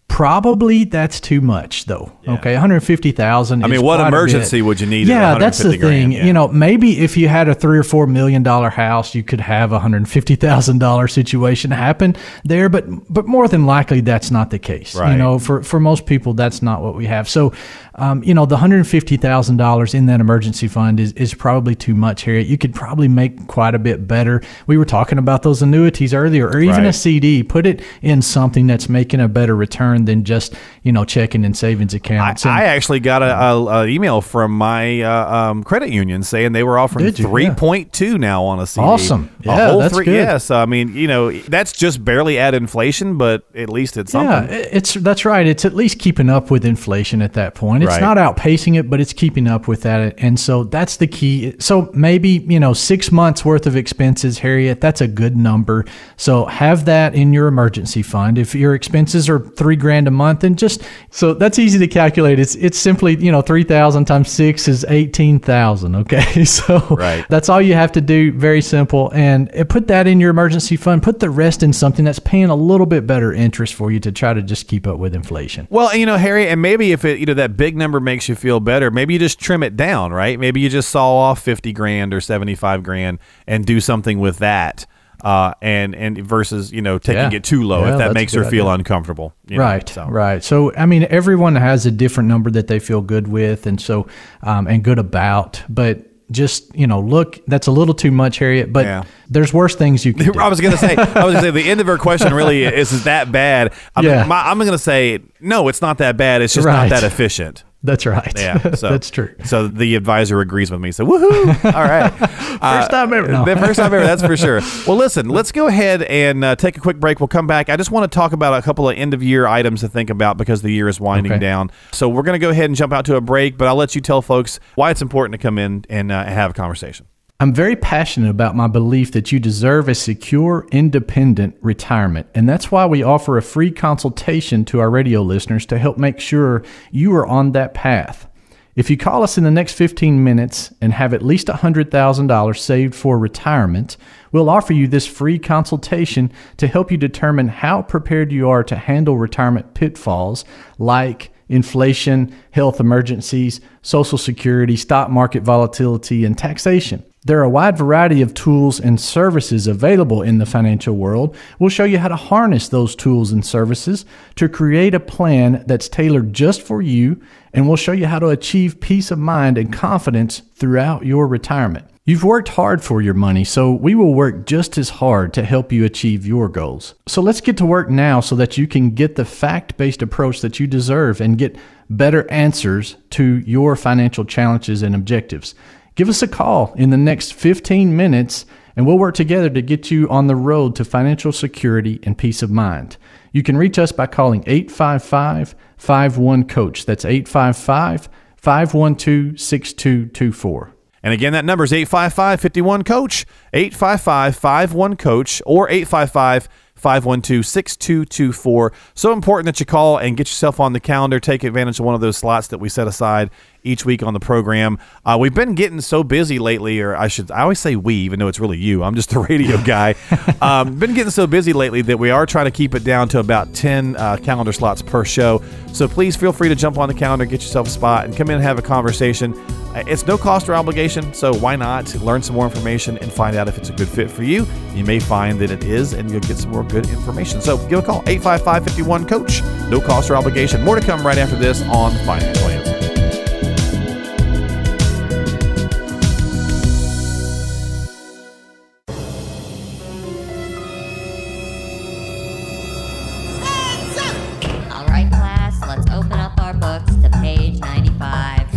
Probably that's too much, though. Okay, one hundred fifty thousand. I mean, what emergency would you need Yeah, that's the thing. Yeah. You know, maybe if you had a three or four million dollar house, you could have a hundred fifty thousand dollar situation happen there. But but more than likely, that's not the case. Right. You know, for for most people, that's not what we have. So, um, you know, the hundred fifty thousand dollars in that emergency fund is is probably too much here. You could probably make quite a bit better. We were talking about those annuities earlier, or even Right. a CD. Put it in something that's making a better return than just you know checking and savings accounts. And- I actually got a, a, a email from my uh, um, credit union saying they were offering Did you? three point two now on a CD. Awesome. Yeah, that's three, good. Yeah, so I mean, you know, that's just barely at inflation, but at least it's Yeah, something. i- it's that's right. It's at least keeping up with inflation at that point. It's Right. not outpacing it, but it's keeping up with that. And so that's the key. So maybe, you know, six months worth of expenses, Harriet, that's a good number. So have that in your emergency fund. If your expenses are three grand a month, and just so that's easy to calculate. It's it's simply, you know, three thousand times six is eighteen thousand. Okay. So Right. that's all you have to do. Very simple. And uh, put that in your emergency fund. Put the rest in something that's paying a little bit better interest for you to try to just keep up with inflation. Well, you know, Harry, and maybe if it, you know, that big number makes you feel better, maybe you just trim it down, right? Maybe you just saw off 50 grand or 75 grand and do something with that. Uh, and, and versus, you know, taking Yeah. it too low Yeah, if that makes her feel idea. uncomfortable. you know, Right, so. right. So, I mean, everyone has a different number that they feel good with, and so um, and good about. But just you know, look, that's a little too much, Harriet. But Yeah. there's worse things you can do. I was gonna say, I was gonna say, the end of her question really is: Is that bad? I'm, Yeah. my, I'm gonna say, no, it's not that bad. It's just Right. not that efficient. That's right. Yeah, so that's true. So the advisor agrees with me. So woohoo! All right, first time ever. No. The first time ever. That's for sure. Well, listen, let's go ahead and uh, take a quick break. We'll come back. I just want to talk about a couple of end of year items to think about because the year is winding Okay. down. So we're gonna go ahead and jump out to a break, but I'll let you tell folks why it's important to come in and uh, have a conversation. I'm very passionate about my belief that you deserve a secure, independent retirement, and that's why we offer a free consultation to our radio listeners to help make sure you are on that path. If you call us in the next 15 minutes and have at least $100,000 saved for retirement, we'll offer you this free consultation to help you determine how prepared you are to handle retirement pitfalls like inflation, health emergencies, social security, stock market volatility, and taxation. There are a wide variety of tools and services available in the financial world. We'll show you how to harness those tools and services to create a plan that's tailored just for you, and we'll show you how to achieve peace of mind and confidence throughout your retirement. You've worked hard for your money, so we will work just as hard to help you achieve your goals. So let's get to work now so that you can get the fact based approach that you deserve and get better answers to your financial challenges and objectives give us a call in the next 15 minutes and we'll work together to get you on the road to financial security and peace of mind. You can reach us by calling 855 51 Coach. That's 855 512 6224. And again, that number is 855 51 Coach, 855 51 Coach, or 855 512 6224. So important that you call and get yourself on the calendar. Take advantage of one of those slots that we set aside each week on the program. Uh, we've been getting so busy lately, or I should, I always say we, even though it's really you. I'm just the radio guy. um, been getting so busy lately that we are trying to keep it down to about 10 uh, calendar slots per show. So please feel free to jump on the calendar, get yourself a spot, and come in and have a conversation. Uh, it's no cost or obligation, so why not learn some more information and find out if it's a good fit for you? You may find that it is, and you'll get some more good information. So give a call, 855 51 Coach. No cost or obligation. More to come right after this on Financial Answer.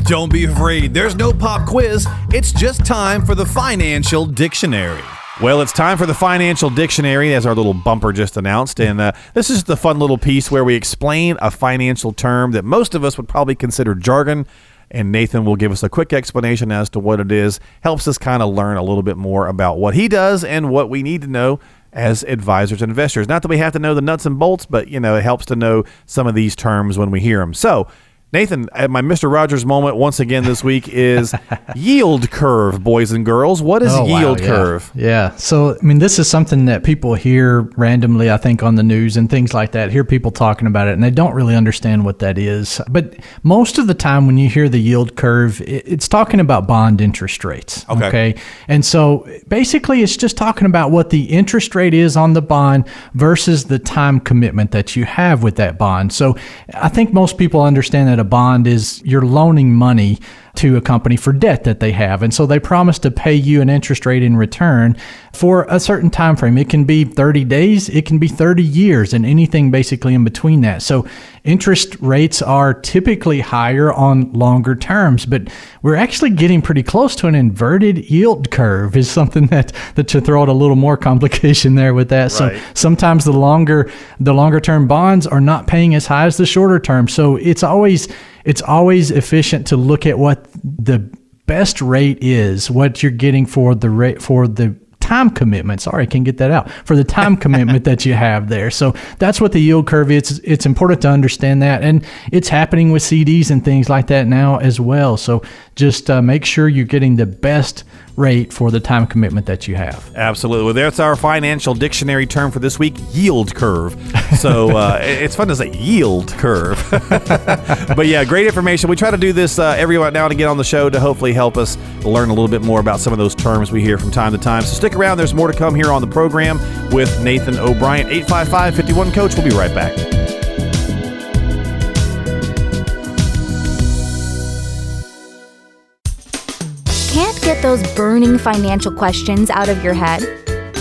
Don't be afraid, there's no pop quiz. It's just time for the Financial Dictionary. Well, it's time for the Financial Dictionary, as our little bumper just announced. And uh, this is the fun little piece where we explain a financial term that most of us would probably consider jargon. And Nathan will give us a quick explanation as to what it is, helps us kind of learn a little bit more about what he does and what we need to know as advisors and investors. Not that we have to know the nuts and bolts, but you know, it helps to know some of these terms when we hear them. So, Nathan, uh, my Mr. Rogers moment once again this week is yield curve, boys and girls. What is oh, yield wow, yeah. curve? Yeah. So, I mean, this is something that people hear randomly, I think, on the news and things like that. Hear people talking about it, and they don't really understand what that is. But most of the time, when you hear the yield curve, it's talking about bond interest rates. Okay. okay? And so, basically, it's just talking about what the interest rate is on the bond versus the time commitment that you have with that bond. So, I think most people understand that a bond is you're loaning money to a company for debt that they have. And so they promise to pay you an interest rate in return for a certain time frame. It can be 30 days it can be 30 years and anything basically in between that. So interest rates are typically higher on longer terms but we're actually getting pretty close to an inverted yield curve is something that that to throw out a little more complication there with that. Right. so sometimes the longer the longer term bonds are not paying as high as the shorter term. So it's always it's always efficient to look at what the best rate is, what you're getting for the rate for the time commitment. Sorry, I can't get that out for the time commitment that you have there. So that's what the yield curve is. It's important to understand that, and it's happening with CDs and things like that now as well. So just uh, make sure you're getting the best rate for the time commitment that you have. Absolutely. Well, that's our financial dictionary term for this week yield curve. So uh, it's fun to say yield curve. but yeah, great information. We try to do this uh, every now and again on the show to hopefully help us learn a little bit more about some of those terms we hear from time to time. So stick around. There's more to come here on the program with Nathan O'Brien. 855 51 Coach. We'll be right back. Get those burning financial questions out of your head?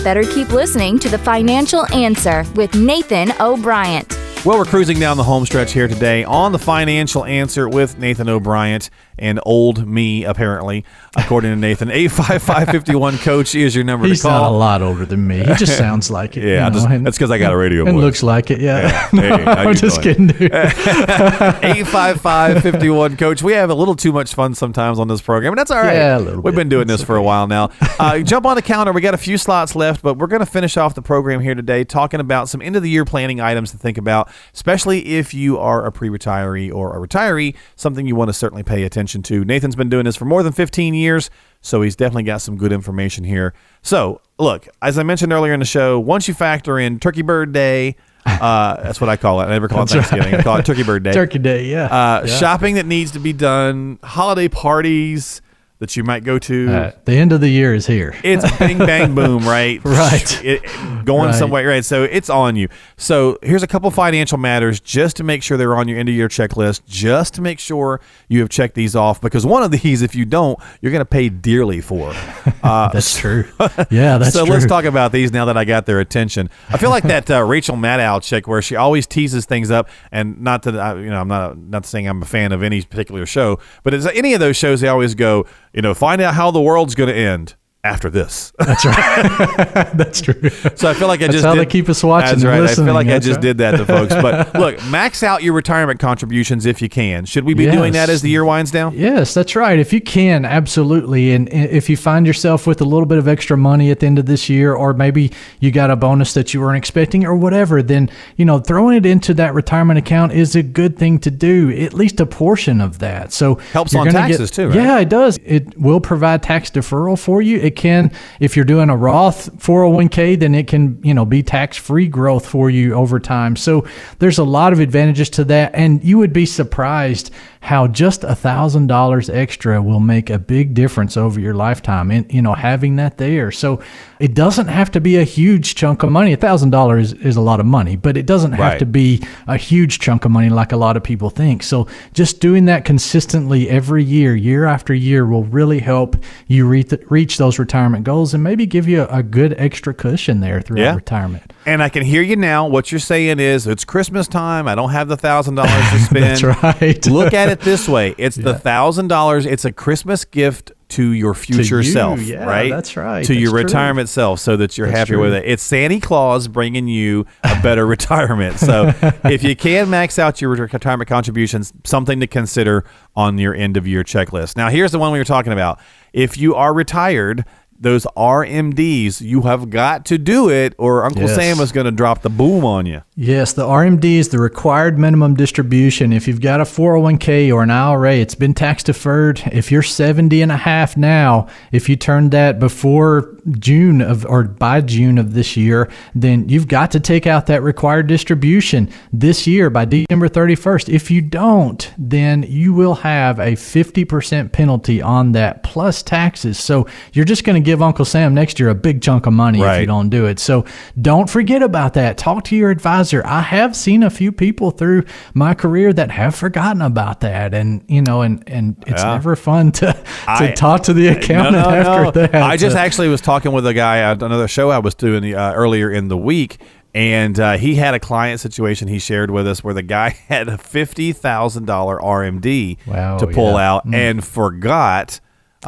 Better keep listening to The Financial Answer with Nathan O'Brien. Well, we're cruising down the home stretch here today on The Financial Answer with Nathan O'Brien. And old me, apparently, according to Nathan. 85551 Coach is your number He's to call. not a lot older than me. He just sounds like it. Yeah, you know, just- and- that's 'cause I got a radio and voice. looks like it. Yeah. Yeah. Hey, you I'm just doing? kidding, dude. 855-51 coach we have a little too much fun sometimes on this program and that's all right Yeah, a little we've bit. been doing this for a while now uh, jump on the calendar we got a few slots left but we're going to finish off the program here today talking about some end of the year planning items to think about especially if you are a pre-retiree or a retiree something you want to certainly pay attention to nathan's been doing this for more than 15 years so he's definitely got some good information here so look as i mentioned earlier in the show once you factor in turkey bird day uh, that's what I call it. I never call it That's Thanksgiving. I call it Turkey Bird Day. Turkey Day, yeah. Uh, Yeah. Shopping that needs to be done, holiday parties that you might go to. Uh, the end of the year is here. it's bing bang boom, right? Right. It, going Right. somewhere, right? So it's on you. So here's a couple financial matters just to make sure they're on your end of year checklist, just to make sure you have checked these off. Because one of these, if you don't, you're going to pay dearly for. Uh, That's true. Yeah, that's true. so true. let's talk about these now that I got their attention. I feel like that uh, Rachel Maddow chick, where she always teases things up, and not that I, you know, I'm not not saying I'm a fan of any particular show, but it's any of those shows they always go, you know, find out how the world's going to end after this. That's right. that's true. So I feel like I That's just how did, they keep us watching That's right. I feel like I just right. did that to folks. But look, max out your retirement contributions if you can. Should we be doing that as the year winds down? Yes, that's right. If you can, absolutely. And if you find yourself with a little bit of extra money at the end of this year, or maybe you got a bonus that you weren't expecting, or whatever, then you know throwing it into that retirement account is a good thing to do. At least a portion of that. So Helps on taxes too, right? Yeah, it does. It will provide tax deferral for you. It can, if you're doing a Roth 401k, then it can you know be tax free growth for you over time. So there's a lot of advantages to that, and you would be surprised how just a thousand dollars extra will make a big difference over your lifetime and you know having that there so it doesn't have to be a huge chunk of money a thousand dollars is a lot of money but it doesn't have Right. to be a huge chunk of money like a lot of people think so just doing that consistently every year year after year will really help you reach, reach those retirement goals and maybe give you a, a good extra cushion there throughout Yeah. retirement And I can hear you now. What you're saying is it's Christmas time. I don't have the thousand dollars to spend. That's right. Look at it this way: it's the thousand dollars. It's a Christmas gift to your future you, self, yeah, right? that's right, To your true. retirement self, so that you're That's happy true. with it. It's Santa Claus bringing you a better retirement. So if you can max out your retirement contributions, something to consider on your end of year checklist. Now, here's the one we were talking about. If you are retired. Those RMDs, you have got to do it, or Uncle Yes. Sam is going to drop the boom on you. Yes, the RMD is the required minimum distribution. If you've got a 401k or an IRA, it's been tax deferred. If you're 70 and a half now, if you turned that before June of or by June of this year, then you've got to take out that required distribution this year by December 31st. If you don't, then you will have a 50% penalty on that plus taxes. So you're just going to give Uncle Sam next year a big chunk of money if you don't do it. So don't forget about that. Talk to your advisor. I have seen a few people through my career that have forgotten about that, and you know, and and it's Yeah. never fun to to I- talk to the accountant no, no, after no. that. I just actually was talking with a guy at another show I was doing uh, earlier in the week, and uh, he had a client situation he shared with us where the guy had a fifty thousand dollar RMD Wow, to pull yeah. Mm. out and forgot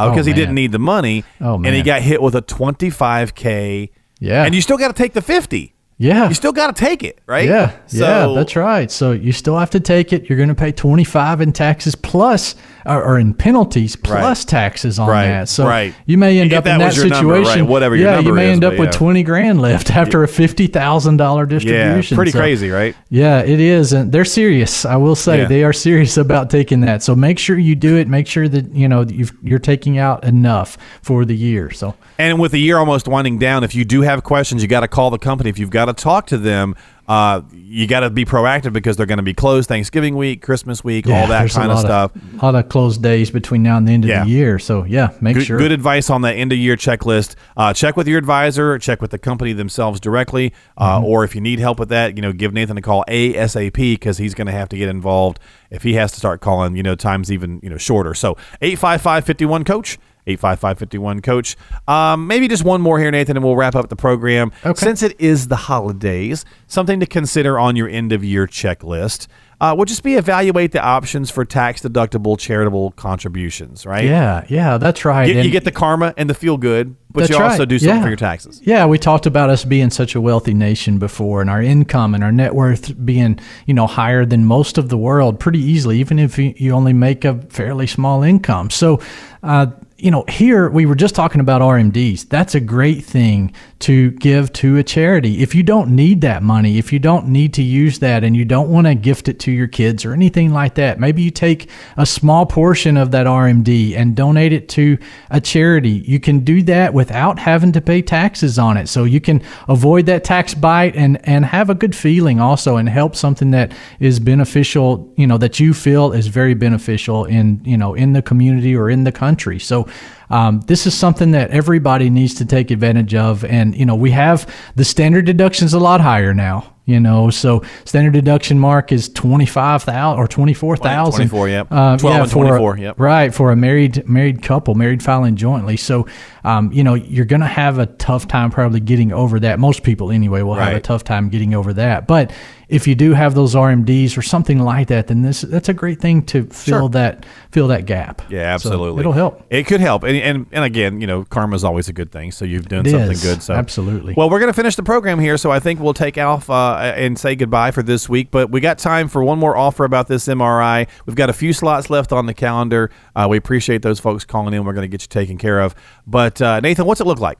Oh, because Oh, he didn't need the money, Oh, and he got hit with a twenty five k. Yeah. and you still got to take the fifty. yeah. You still got to take it, right? Yeah, yeah, that's right. So you still have to take it. You're going to pay 25 in taxes plus, or, or in penalties plus taxes on Right, that. So right. you may end If up in that that your number, situation. right, whatever yeah, number you may is, end up with yeah. 20 grand left after a fifty thousand dollar distribution. Yeah, pretty So- crazy, right? Yeah, it is, and they're serious. I will say Yeah. they are serious about taking that. So make sure you do it. Make sure that you know that you've, you're taking out enough for the year. So And with the year almost winding down, if you do have questions, you got to call the company. If you've got to talk to them, uh, you got to be proactive because they're going to be closed Thanksgiving week, Christmas week, all that kind of stuff. A lot of closed days between now and the end of Yeah. the year. So yeah, make Good, sure. good advice on that end of year checklist. Uh, check with your advisor, check with the company themselves directly, uh, Mm-hmm. or if you need help with that, you know, give Nathan a call ASAP because he's going to have to get involved. If he has to start calling, you know, time's even you know shorter. So eight five five fifty one coach. 855-51 coach. Um, maybe just one more here, Nathan, and we'll wrap up the program. Okay. Since it is the holidays, something to consider on your end of year checklist. uh, would just be evaluate the options for tax deductible charitable contributions, right? Yeah, yeah, that's right. Get, you get the karma and the feel good, but That's you also right. do something Yeah. for your taxes. Yeah, we talked about us being such a wealthy nation before, and our income and our net worth being, you know, higher than most of the world pretty easily, even if you, you only make a fairly small income. So, uh, you know, here we were just talking about RMDs. That's a great thing to give to a charity. If you don't need that money, if you don't need to use that and you don't want to gift it to your kids or anything like that, maybe you take a small portion of that RMD and donate it to a charity. You can do that without having to pay taxes on it. So you can avoid that tax bite and, and have a good feeling also and help something that is beneficial, you know, that you feel is very beneficial in, you know, in the community or in the country. So um, this is something that everybody needs to take advantage of. And, you know, we have the standard deductions a lot higher now. You know, so standard deduction mark is twenty five thousand or twenty four thousand. 24, yep. 12 and for a- 24, yep. Right for a married married couple, married filing jointly. So, um, you know, you're going to have a tough time probably getting over that. Most people, anyway, will have a tough time getting over that. But if you do have those RMDs or something like that, then this that's a great thing to fill Sure. that fill that gap. Yeah, So absolutely. it'll help. It could help, and and, and again, you know, karma is always a good thing. So you've done It something is. good. So Absolutely. Well, we're gonna finish the program here, so I think we'll take off uh, and say goodbye for this week. But we got time for one more offer about this MRI. We've got a few slots left on the calendar. Uh, we appreciate those folks calling in. We're gonna get you taken care of. But uh, Nathan, what's it look like?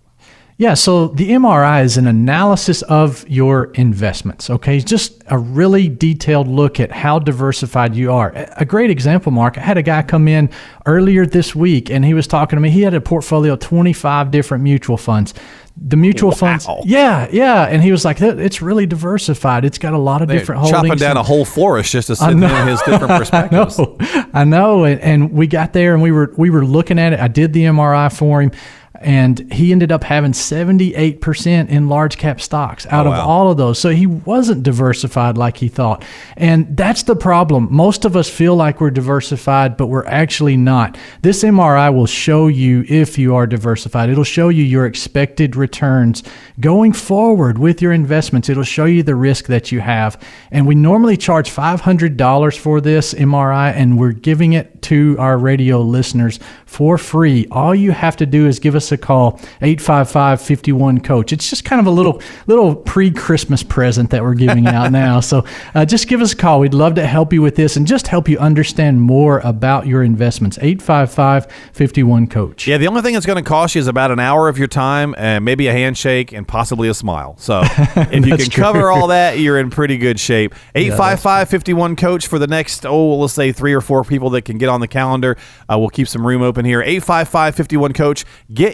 Yeah, so the MRI is an analysis of your investments. Okay, just a really detailed look at how diversified you are. A great example, Mark. I had a guy come in earlier this week, and he was talking to me. He had a portfolio of twenty five different mutual funds. The mutual funds, yeah, yeah, and he was like, "It's really diversified. It's got a lot of different holdings." chopping down and- a whole forest just to sit in his different perspectives. I know, I know, and, and we got there and we were we were looking at it. I did the MRI for him, and he ended up having seventy eight percent in large cap stocks out Oh, of all of those. So he wasn't diversified like he thought, and that's the problem. Most of us feel like we're diversified, but we're actually not. This MRI will show you if you are diversified. It'll show you your expected returns going forward with your investments. It'll show you the risk that you have, and we normally charge five hundred dollars for this MRI, and we're giving it to our radio listeners for free. All you have to do is give us a call 855-51 coach. It's just kind of a little little pre-Christmas present that we're giving out now. So uh, just give us a call. We'd love to help you with this and just help you understand more about your investments. 855-51 coach. Yeah, the only thing that's going to cost you is about an hour of your time, and maybe a handshake, and possibly a smile. So if you can true. cover all that, you're in pretty good shape. 855-51 coach for the next oh, let's say three or four people that can get on the calendar. Uh, we'll keep some room open here. 855-51 coach.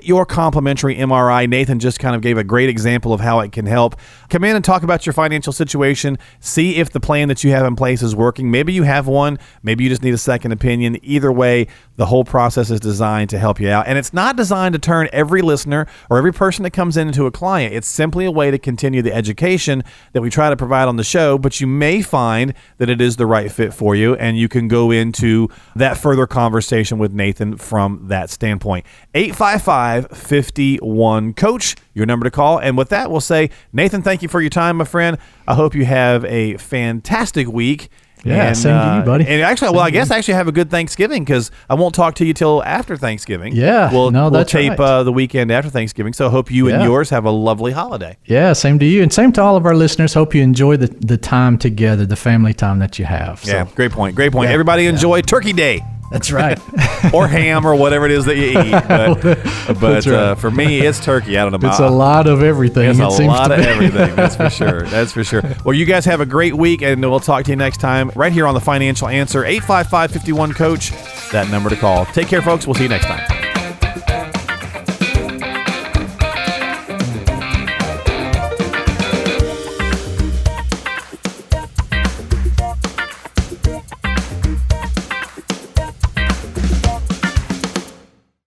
Your complimentary MRI. Nathan just kind of gave a great example of how it can help. Come in and talk about your financial situation. See if the plan that you have in place is working. Maybe you have one. Maybe you just need a second opinion. Either way, the whole process is designed to help you out. And it's not designed to turn every listener or every person that comes in into a client. It's simply a way to continue the education that we try to provide on the show. But you may find that it is the right fit for you, and you can go into that further conversation with Nathan from that standpoint. 855 51 Coach, your number to call. And with that, we'll say, Nathan, thank you for your time, my friend. I hope you have a fantastic week. Yeah, same to you, buddy. And actually, well, I guess I actually have a good Thanksgiving because I won't talk to you till after Thanksgiving. Yeah, we'll, no, we'll that's tape right. uh, the weekend after Thanksgiving. So hope you and yours have a lovely holiday. Yeah, same to you, and same to all of our listeners. Hope you enjoy the, the time together, the family time that you have. So, Yeah, great point. Great point. Yeah, Everybody enjoy Turkey Day. That's right. or ham or whatever it is that you eat. But, but right. uh, for me, it's turkey. I don't know. it's a lot of everything. It's it a seems lot to of be. everything. That's for sure. That's for sure. Well, you guys have a great week, and we'll talk to you next time right here on the Financial Answer. 855 51 Coach, that number to call. Take care, folks. We'll see you next time.